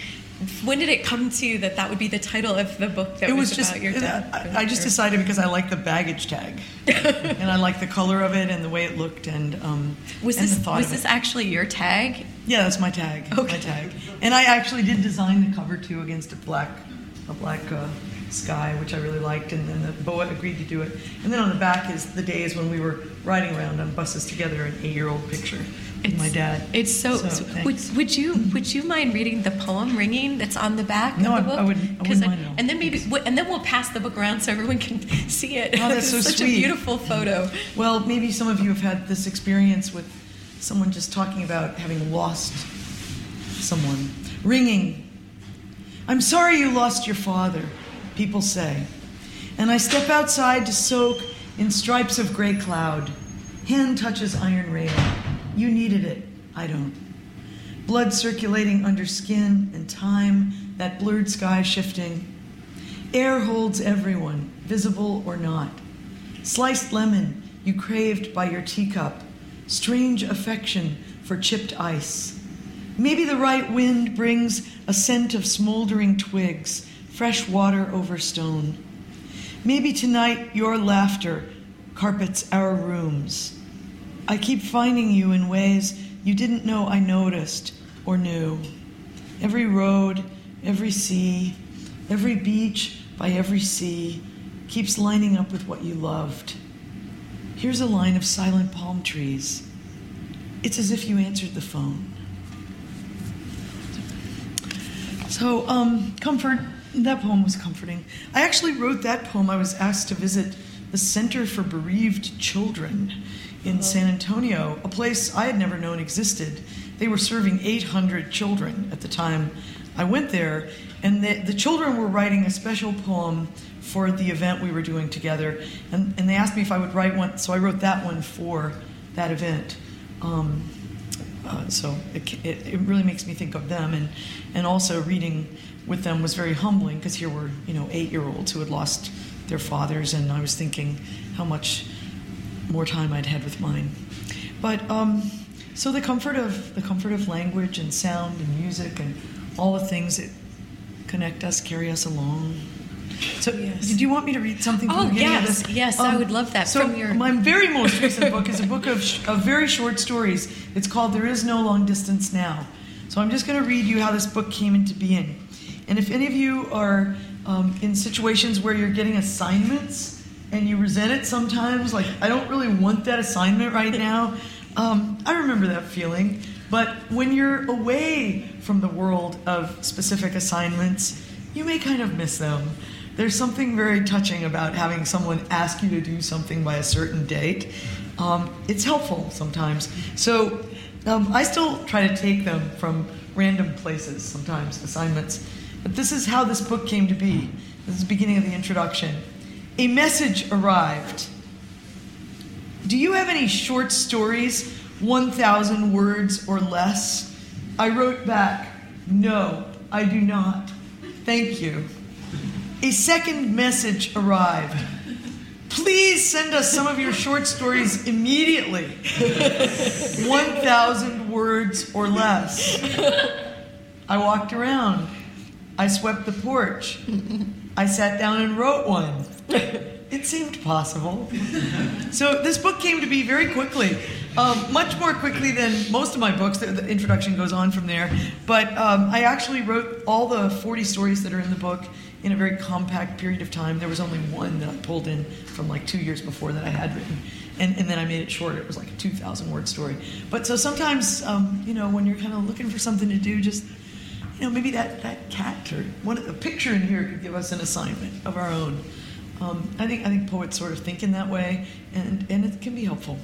When did it come to you that that would be the title of the book that it was, was just about your dad? I, I just decided because I like the baggage tag, and I like the color of it and the way it looked, and um, was and this the thought was this it. actually your tag? Yeah, that's my tag. Okay. My tag, and I actually did design the cover too against a black, a black uh, sky, which I really liked, and then the BOA agreed to do it. And then on the back is the days when we were riding around on buses together, an eight-year-old picture with my dad. It's so. So, would, would you mm-hmm. would you mind reading the poem "Ringing" that's on the back No, of the I- book? I wouldn't- mind at all. And then maybe w- and then we'll pass the book around so everyone can see it. Oh, that's so it's such sweet. a beautiful photo. Well, maybe some of you have had this experience with someone just talking about having lost someone. Ringing. I'm sorry you lost your father, people say. And I step outside to soak in stripes of gray cloud. Hand touches iron rail. You needed it. I don't. Blood circulating under skin and time, that blurred sky shifting. Air holds everyone, visible or not. Sliced lemon you craved by your teacup. Strange affection for chipped ice. Maybe the right wind brings a scent of smoldering twigs, fresh water over stone. Maybe tonight your laughter carpets our rooms. I keep finding you in ways you didn't know I noticed or knew. Every road, every sea, every beach by every sea keeps lining up with what you loved. Here's a line of silent palm trees. It's as if you answered the phone. So, um, comfort, that poem was comforting. I actually wrote that poem. I was asked to visit the Center for Bereaved Children in San Antonio, a place I had never known existed. They were serving 800 children at the time I went there, and the, the children were writing a special poem for the event we were doing together, and, and they asked me if I would write one, so I wrote that one for that event. Um, uh, so it, it, it, really makes me think of them, and, and also reading with them was very humbling because here were you know eight year olds who had lost their fathers, and I was thinking how much more time I'd had with mine. But um, so the comfort of the comfort of language and sound and music and all the things that connect us, carry us along. So, yes. did you want me to read something from oh, the yes? Yes, um, I would love that. So, from your... my very most recent book is a book of, sh- of very short stories. It's called There Is No Long Distance Now. So, I'm just going to read you how this book came into being. And if any of you are um, in situations where you're getting assignments and you resent it sometimes, like, I don't really want that assignment right now, um, I remember that feeling. But when you're away from the world of specific assignments, you may kind of miss them. There's something very touching about having someone ask you to do something by a certain date. Um, it's helpful sometimes. So um, I still try to take them from random places sometimes, assignments. But this is how this book came to be. This is the beginning of the introduction. A message arrived. Do you have any short stories 1,000 words or less? I wrote back, No, I do not. Thank you. A second message arrived. Please send us some of your short stories immediately. 1,000 words or less. I walked around. I swept the porch. I sat down and wrote one. It seemed possible. so this book came to be very quickly. Um, much more quickly than most of my books. The, the introduction goes on from there. But um, I actually wrote all the 40 stories that are in the book in a very compact period of time. There was only one that I pulled in from like two years before that I had written. And, and then I made it shorter. It was like a 2,000 word story. But so sometimes, um, you know, when you're kind of looking for something to do, just, you know, maybe that, that cat or one, a picture in here could give us an assignment of our own. Um, I think I think poets sort of think in that way, and and it can be helpful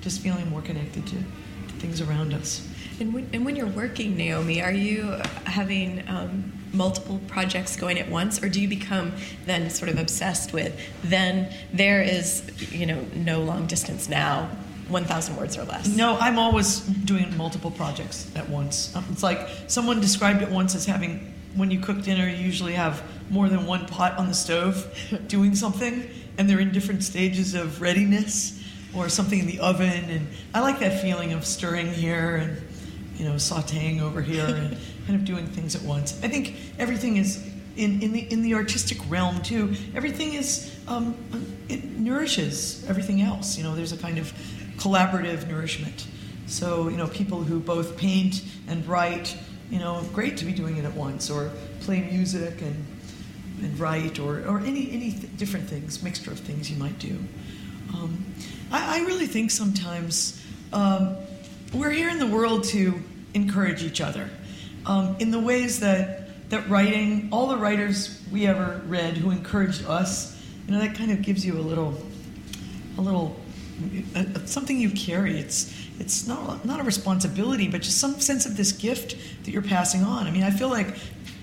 just feeling more connected to, to things around us. And when, and when you're working, Naomi, are you having um, multiple projects going at once, or do you become then sort of obsessed with then there is you know no long distance now, 1,000 words or less? No, I'm always doing multiple projects at once. Um, it's like someone described it once as having when you cook dinner, you usually have more than one pot on the stove doing something, and they're in different stages of readiness or something in the oven. And I like that feeling of stirring here and you know sautéing over here and kind of doing things at once. I think everything is in, in the in the artistic realm too. Everything is um, it nourishes everything else. You know, there's a kind of collaborative nourishment. So you know, people who both paint and write, you know, great to be doing it at once, or play music and and write, or or any any th- different things, mixture of things you might do. Um, I, I, really think sometimes um, we're here in the world to encourage each other um, in the ways that that writing, all the writers we ever read who encouraged us, you know, that kind of gives you a little, a little, something you carry. It's it's not not a responsibility, but just some sense of this gift that you're passing on. I mean, I feel like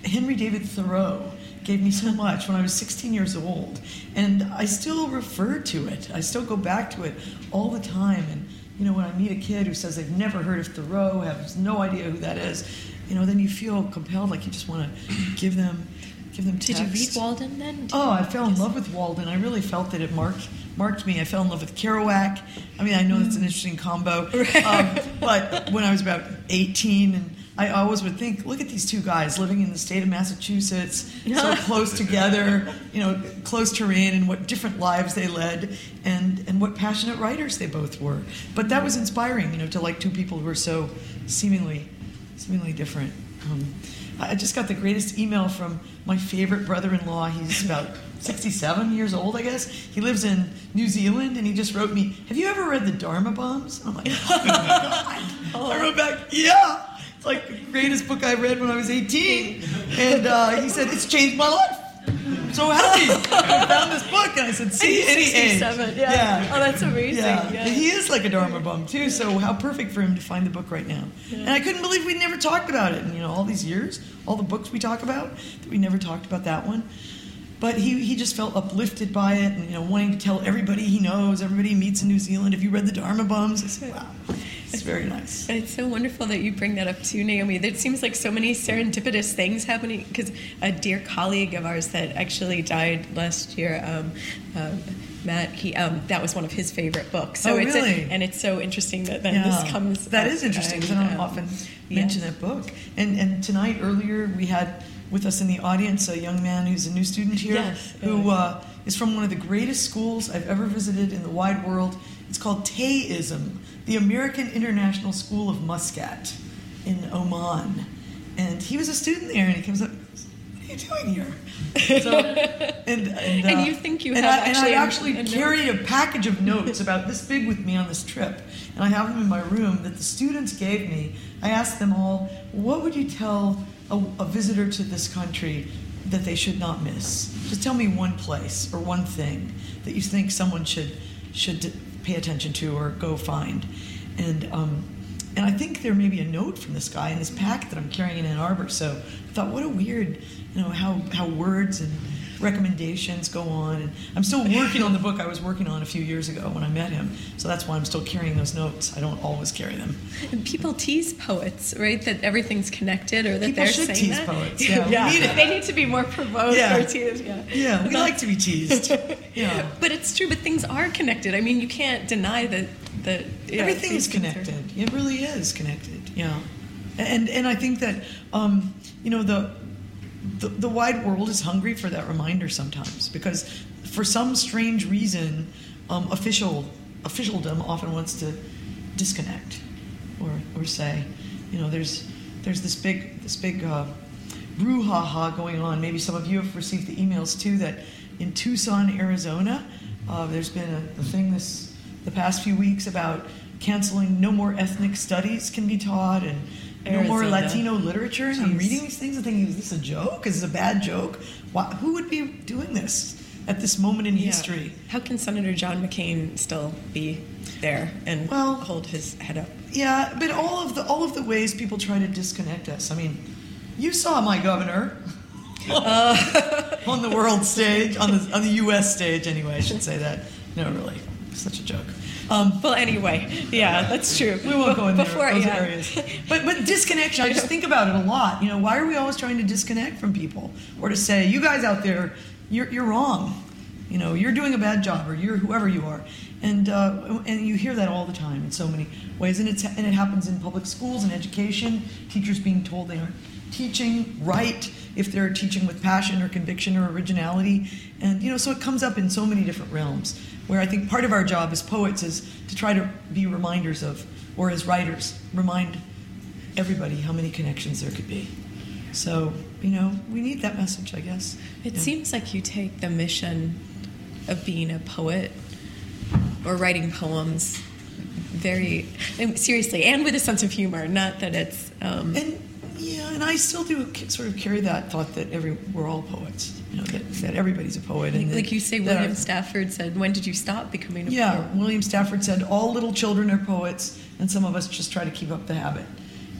Henry David Thoreau gave me so much when I was 16 years old. And I still refer to it. I still go back to it all the time. And, you know, when I meet a kid who says they've never heard of Thoreau, have no idea who that is, you know, then you feel compelled, like you just want to give them give them Did you read Walden then? Did Oh, I fell in love with Walden. I really felt that it marked marked me. I fell in love with Kerouac. I mean, I know it's an interesting combo, um, but when I was about 18, and I always would think, look at these two guys living in the state of Massachusetts, so close together, you know, close terrain, and what different lives they led, and and what passionate writers they both were. But that was inspiring, you know, to like two people who were so seemingly seemingly different. Um, I just got the greatest email from my favorite brother-in-law. He's about 67 years old, I guess. He lives in New Zealand, and he just wrote me, "Have you ever read the Dharma Bums?" I'm like, "Oh my god!" I wrote back, "Yeah." It's like the greatest book I read when I was 18, and uh, he said it's changed my life. So happy. I found this book, and I said, "See, he's age." 67, yeah. Oh, that's amazing, Yeah. yeah. he is like a Dharma bum too. So how perfect for him to find the book right now. And I couldn't believe we'd never talked about it. And you know, all these years, all the books we talk about, that we never talked about that one. But he, he just felt uplifted by it, and you know, wanting to tell everybody he knows, everybody he meets in New Zealand. If you read the Dharma Bums, I said, wow, it's very nice. It's so wonderful that you bring that up too, Naomi. There seems like so many serendipitous things happening because a dear colleague of ours that actually died last year, um, um, Matt, he um, that was one of his favorite books. So Oh, it's really? and it's so interesting that then Yeah. this comes. That up is interesting because I don't um, often yes. mention that book. And and tonight earlier we had with us in the audience a young man who's a new student here Yes. who uh, is from one of the greatest schools I've ever visited in the wide world. It's called TAISM, the American International School of Muscat in Oman. And he was a student there, and he comes up. What are you doing here? So, and, and, And uh, you think you and have I, actually and I a- actually a note? carried a package of notes about this big with me on this trip, and I have them in my room that the students gave me. I asked them all, "What would you tell a, a visitor to this country that they should not miss? Just tell me one place or one thing that you think someone should should pay attention to or go find." And um, and I think there may be a note from this guy in this packet that I'm carrying in Ann Arbor. So I thought, what a weird, you know, how how words and recommendations go on. And I'm still working on the book I was working on a few years ago when I met him. So that's why I'm still carrying those notes. I don't always carry them. And people tease poets, right? That everything's connected, or that People they're should saying tease that. poets. Yeah, we need. They need to be more provoked Yeah. or teased. Yeah. Yeah, we like to be teased. Yeah. But it's true. But things are connected. I mean, you can't deny that. that yeah, Everything is things are- connected. It really is connected. Yeah, and and I think that um, you know the, the the wide world is hungry for that reminder sometimes because for some strange reason, um, official officialdom often wants to disconnect or or say, you know, there's there's this big this big uh, brouhaha going on. Maybe some of you have received the emails too that in Tucson, Arizona, uh, there's been a, a thing this the past few weeks about canceling no more ethnic studies can be taught and no more Latino literature. And I'm reading these things and thinking, is this a joke? Is this a bad joke? Why, who would be doing this at this moment in Yeah. history? How can Senator John McCain still be there and Well- hold his head up? Yeah, but all of the all of the ways people try to disconnect us. I mean, you saw my governor uh. on the world stage, on the on the U.S. stage. Anyway, I should say that. No, really, such a joke. Um, Well, anyway, yeah, that's true. we won't go in there, Before, those yeah. areas. But but disconnection. I just think about it a lot. You know, why are we always trying to disconnect from people, or to say, you guys out there, you're you're wrong. You know, you're doing a bad job, or you're whoever you are, and uh, and you hear that all the time in so many ways, and it's and it happens in public schools and education. Teachers being told they aren't teaching right if they're teaching with passion or conviction or originality, and you know, so it comes up in so many different realms. Where I think part of our job as poets is to try to be reminders of, or as writers, remind everybody how many connections there could be. So, you know, we need that message, I guess. It Yeah. seems like you take the mission of being a poet or writing poems very seriously and with a sense of humor. Not that it's. Um, And yeah, and I still do sort of carry that thought that every we're all poets. You know, that, that everybody's a poet. and that- like you say, William Stafford said, "When did you stop becoming a Yeah, poet?" William Stafford said, all little children are poets, and some of us just try to keep up the habit.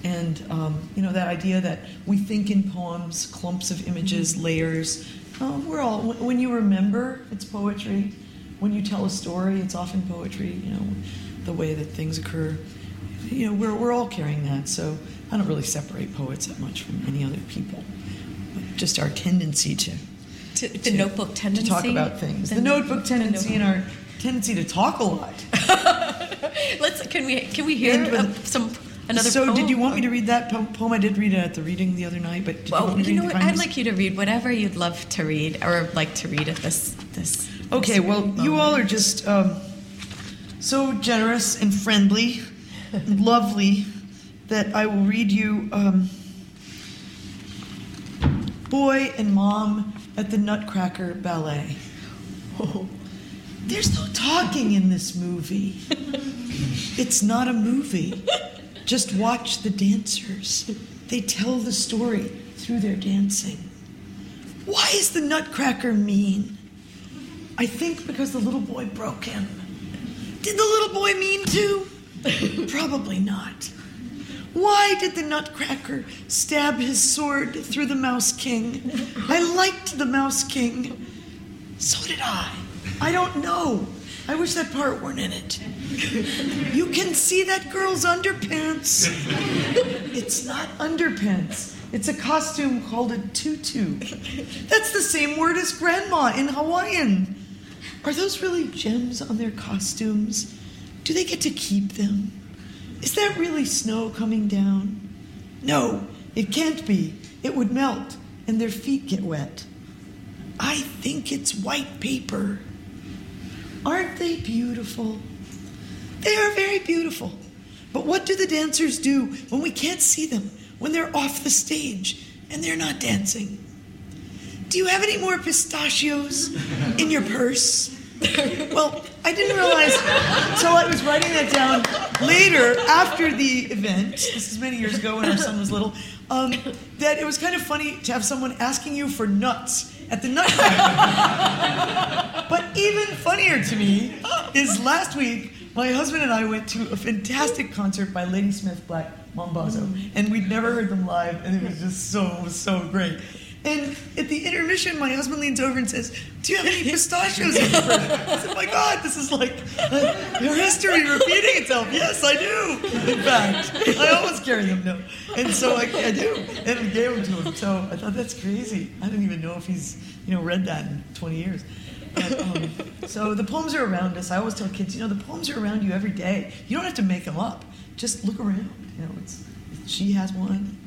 And, um, you know, that idea that we think in poems, clumps of images, layers. Uh, we're all, when- when you remember, it's poetry. When you tell a story, it's often poetry, you know, the way that things occur. You know, we're, we're all carrying that, so I don't really separate poets that much from any other people. But just our tendency to To, the to- notebook tendency. to talk about things. The, The- notebook the tendency and our tendency to talk a lot. Let's. Can we? Can we hear And some another? Poem so, poem? did you want me to read that po- poem? I did read it at the reading the other night, but did you want me to you know what? I'd like you to read whatever you'd love to read, or like to read at this this. Okay, this well, you all are just um, so generous and friendly, and lovely, that I will read you um, Boy and Mom at the Nutcracker Ballet. Oh, there's no talking in this movie. It's not a movie. Just watch the dancers. They tell the story through their dancing. Why is the Nutcracker mean? I think because the little boy broke him. Did the little boy mean to? Probably not. Why did the Nutcracker stab his sword through the Mouse King? I liked the Mouse King. So did I. I don't know. I wish that part weren't in it. You can see that girl's underpants. It's not underpants. It's a costume called a tutu. That's the same word as grandma in Hawaiian. Are those really gems on their costumes? Do they get to keep them? Is that really snow coming down? No, it can't be. It would melt and their feet get wet. I think it's white paper. Aren't they beautiful? They are very beautiful. But what do the dancers do when we can't see them, when they're off the stage and they're not dancing? Do you have any more pistachios in your purse? Well, I didn't realize until I was writing that down later after the event, this is many years ago when our son was little, um, that it was kind of funny to have someone asking you for nuts at the nutcracker. but even funnier to me is last week, my husband and I went to a fantastic concert by Ladysmith Black Mambazo, and we'd never heard them live, and it was just so, so great. And at the intermission, my husband leans over and says, Do you have any pistachios in? I said, My God, this is like uh, your history repeating itself. Yes, I do. In fact, I always carry them now. And so I, I do. And I gave them to him. So I thought, That's crazy. I don't even know if he's you know read that in 20 years. But, um, so the poems are around us. I always tell kids, you know, the poems are around you every day. You don't have to make them up. Just look around. You know, it's she has one,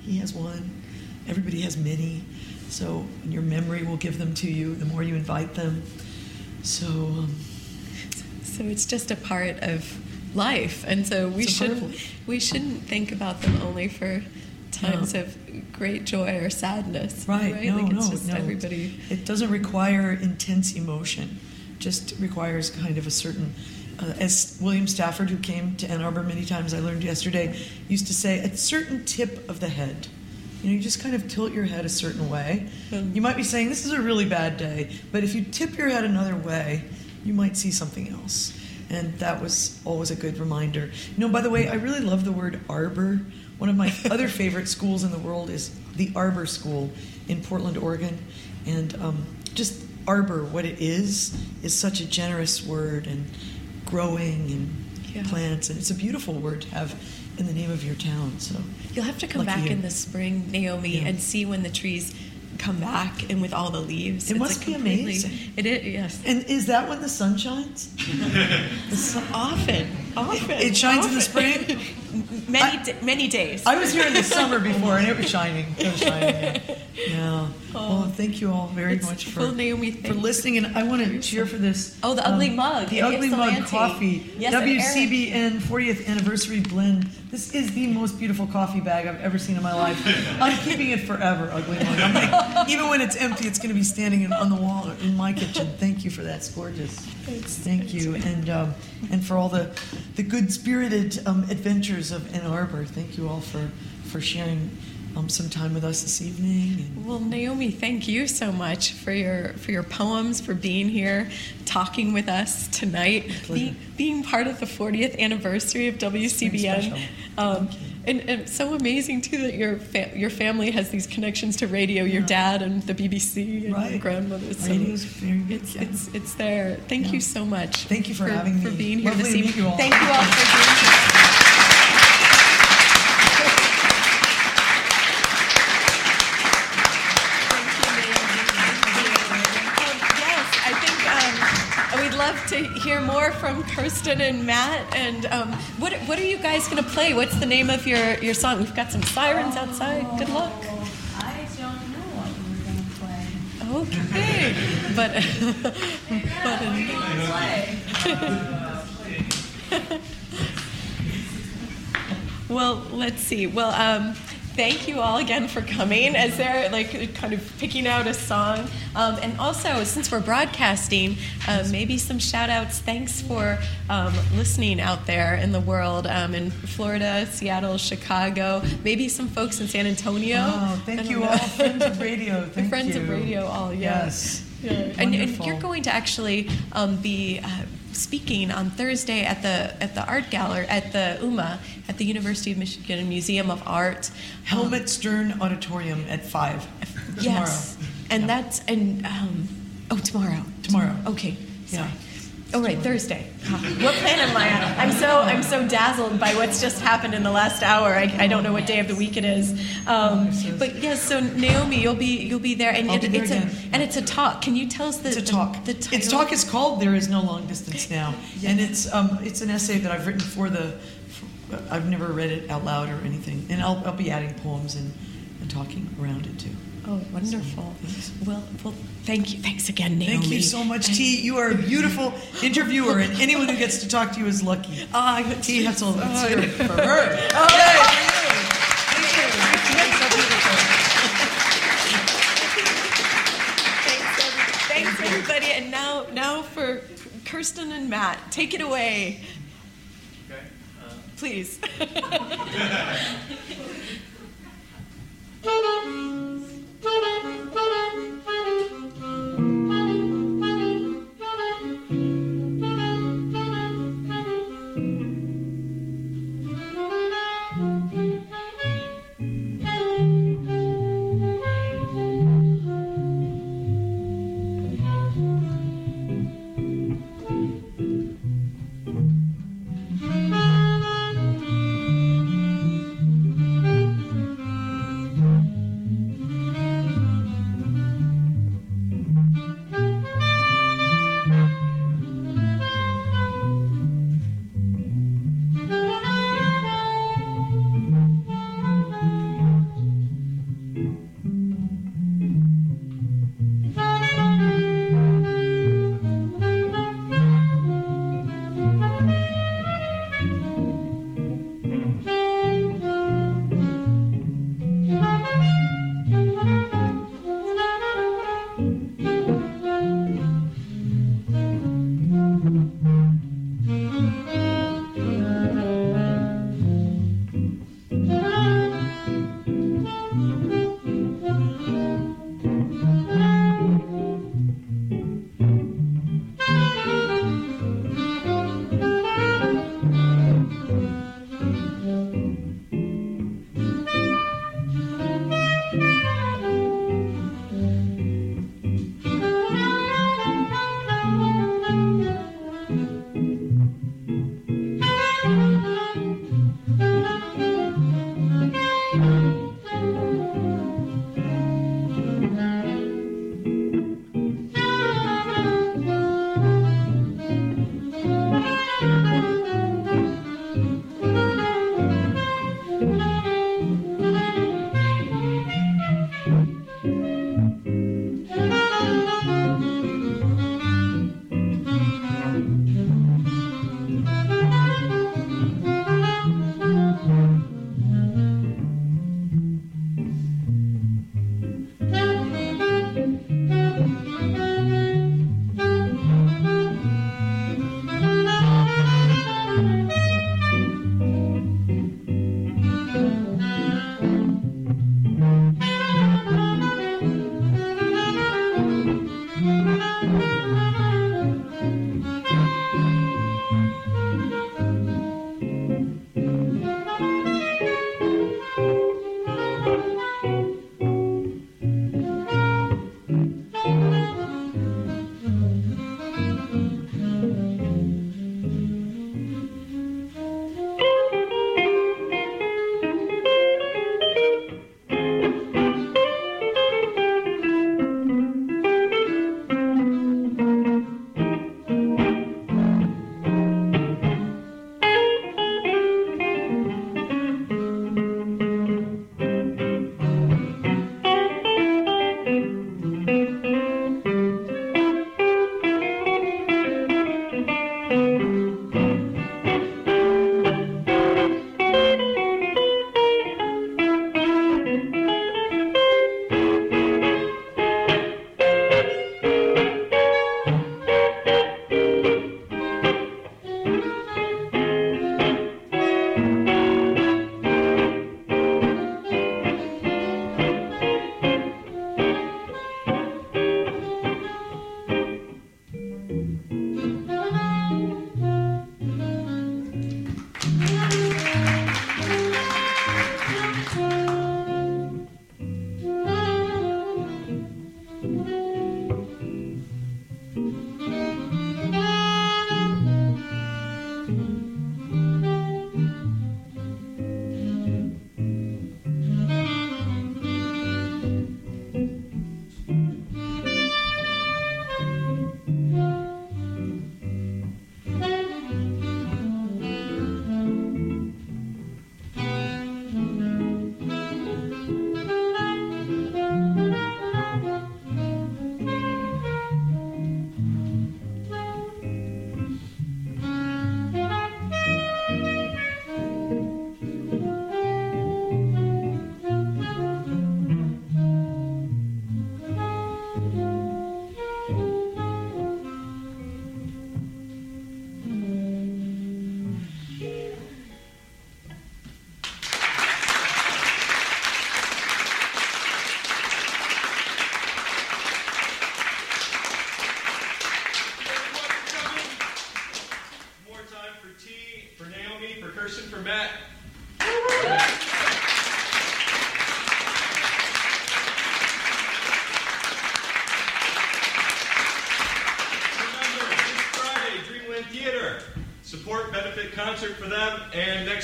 he has one, everybody has many. So your memory will give them to you the more you invite them. So um, So it's just a part of life, and so we It's a part of should we shouldn't think about them only for times of great joy or sadness. right, Right. no, like it's no, just no. everybody. It doesn't require intense emotion. Just requires kind of a certain. Uh, as William Stafford, who came to Ann Arbor many times, I learned yesterday, used to say, a certain tip of the head. You know, you just kind of tilt your head a certain way. Mm. You might be saying, this is a really bad day, but if you tip your head another way, you might see something else. And that was always a good reminder. You know, by the way, I really love the word arbor. One of my other favorite schools in the world is the Arbor School in Portland, Oregon. And um, just arbor, what it is, is such a generous word and growing and Yeah. plants. And it's a beautiful word to have in the name of your town. So You'll have to come Lucky back you. in the spring, Naomi, Yeah. and see when the trees come back and with all the leaves. It It's must be amazing. It is, yes. And is that when the sun shines? the sun, Often, often. it shines in the spring? many, I- da- many days. I was here in the summer before, and it was shining. It was shining. Yeah. Yeah. Well, thank you all very much for, well, Naomi, for listening. And I want to cheer for this. um, Oh, the ugly mug. The ugly mug coffee. Yes, WCBN 40th anniversary blend. This is the most beautiful coffee bag I've ever seen in my life. I'm keeping it forever, ugly mug. Like, even when it's empty, it's going to be standing in, on the wall in my kitchen. Thank you for that. It's gorgeous. Thank you, and um, and for all the the good spirited um, adventures of Ann Arbor. Thank you all for for sharing um, some time with us this evening. And Well, Naomi, thank you so much for your for your poems, for being here, talking with us tonight, be, being part of the 40th anniversary of WCBN. Um, and, and so amazing too that your fa- your family has these connections to radio. Your dad and the BBC and your grandmother. So Radio's very It's yeah. it's it's there. Thank Yeah. you so much. Thank you for having for me. being here Lovely this evening. you all. Thank you all for being here. love to hear more from Kirsten and Matt. And um, what what are you guys going to play? What's the name of your your song? We've got some sirens outside. Good luck. I don't know what we're gonna play. Okay, but but um, well, let's see. Well, um, thank you all again for coming. As they're like kind of picking out a song, um, and also since we're broadcasting, uh, maybe some shout outs. Thanks for um, listening out there in the world, um, in Florida, Seattle, Chicago, maybe some folks in San Antonio. Oh, thank you know. all, friends of radio. Thank Friends you. of Radio, all yeah. Yes. Yeah. And, and you're going to actually um, be uh, speaking on Thursday at the at the art gallery at the UMA at the University of Michigan Museum of Art. Helmut Stern Auditorium at five tomorrow. Yes, and that's and um, oh tomorrow. Tomorrow. Okay. Yeah. Oh right, Thursday. What planet am I on? I'm so I'm so dazzled by what's just happened in the last hour. I, I don't know what day of the week it is. Um, but yes, so Naomi, you'll be you'll be there, and I'll it, be there it's again. a and it's a talk. Can you tell us the It's a the- talk. The, title? its talk is called "There Is No Long Distance Now," and it's um, it's an essay that I've written for the. For, I've never read it out loud or anything, and I'll, I'll be adding poems and, and talking around it too. Oh, wonderful. Well, well, thank you. Thanks again, Naomi. Thank you so much, T. You are a beautiful interviewer, and anyone who gets to talk to you is lucky. Ah, T. Hetzel, let's hear it for her. Oh, thanks, everybody. And now, now for Kirsten and Matt, take it away, please. Ta-da!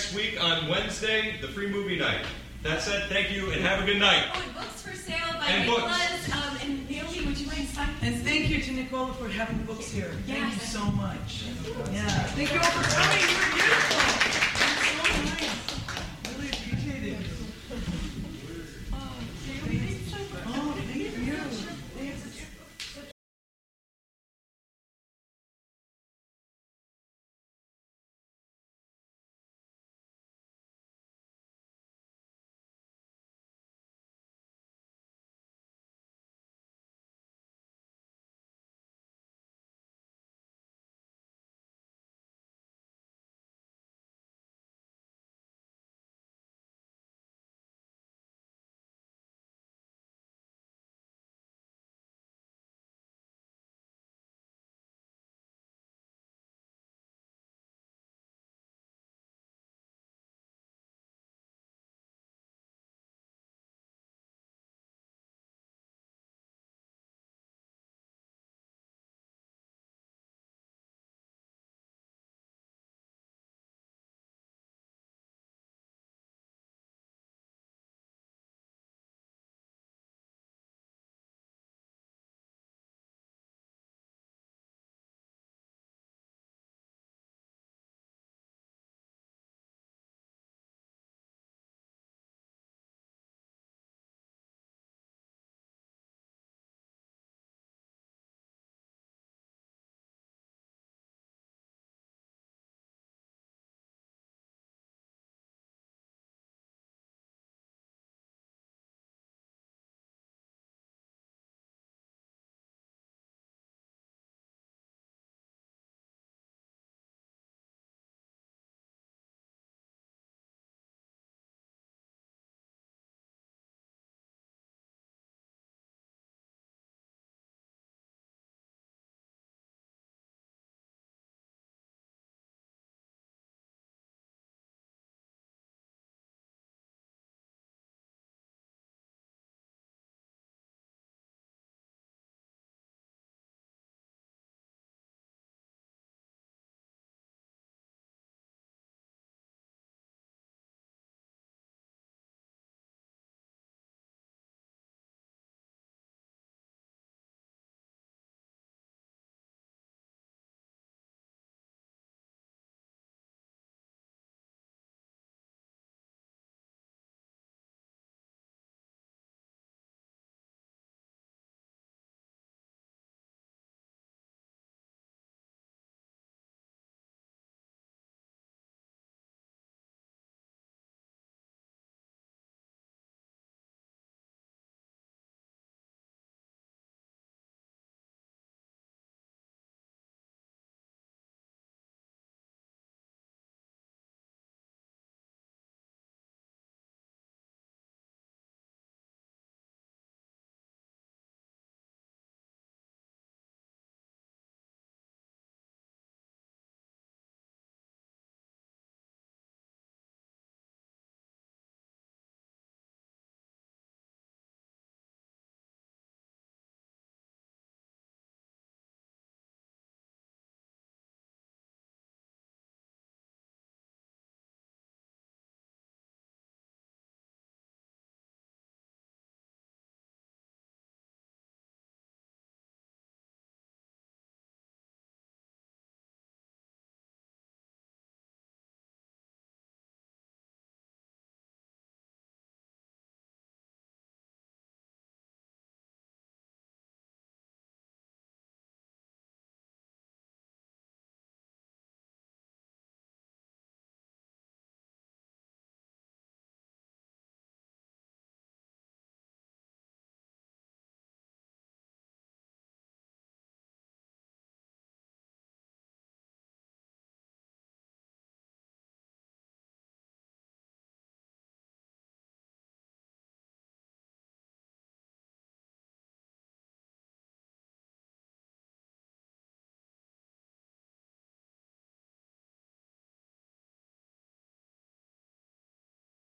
Next week on Wednesday, the free movie night. That said, thank you and have a good night. Oh, and books for sale by And books. Nicholas. Um, and Naomi, would you mind signing? And thank you to Nicola for having books here. Thank you so much. Yeah. Thank you all for coming. You're beautiful.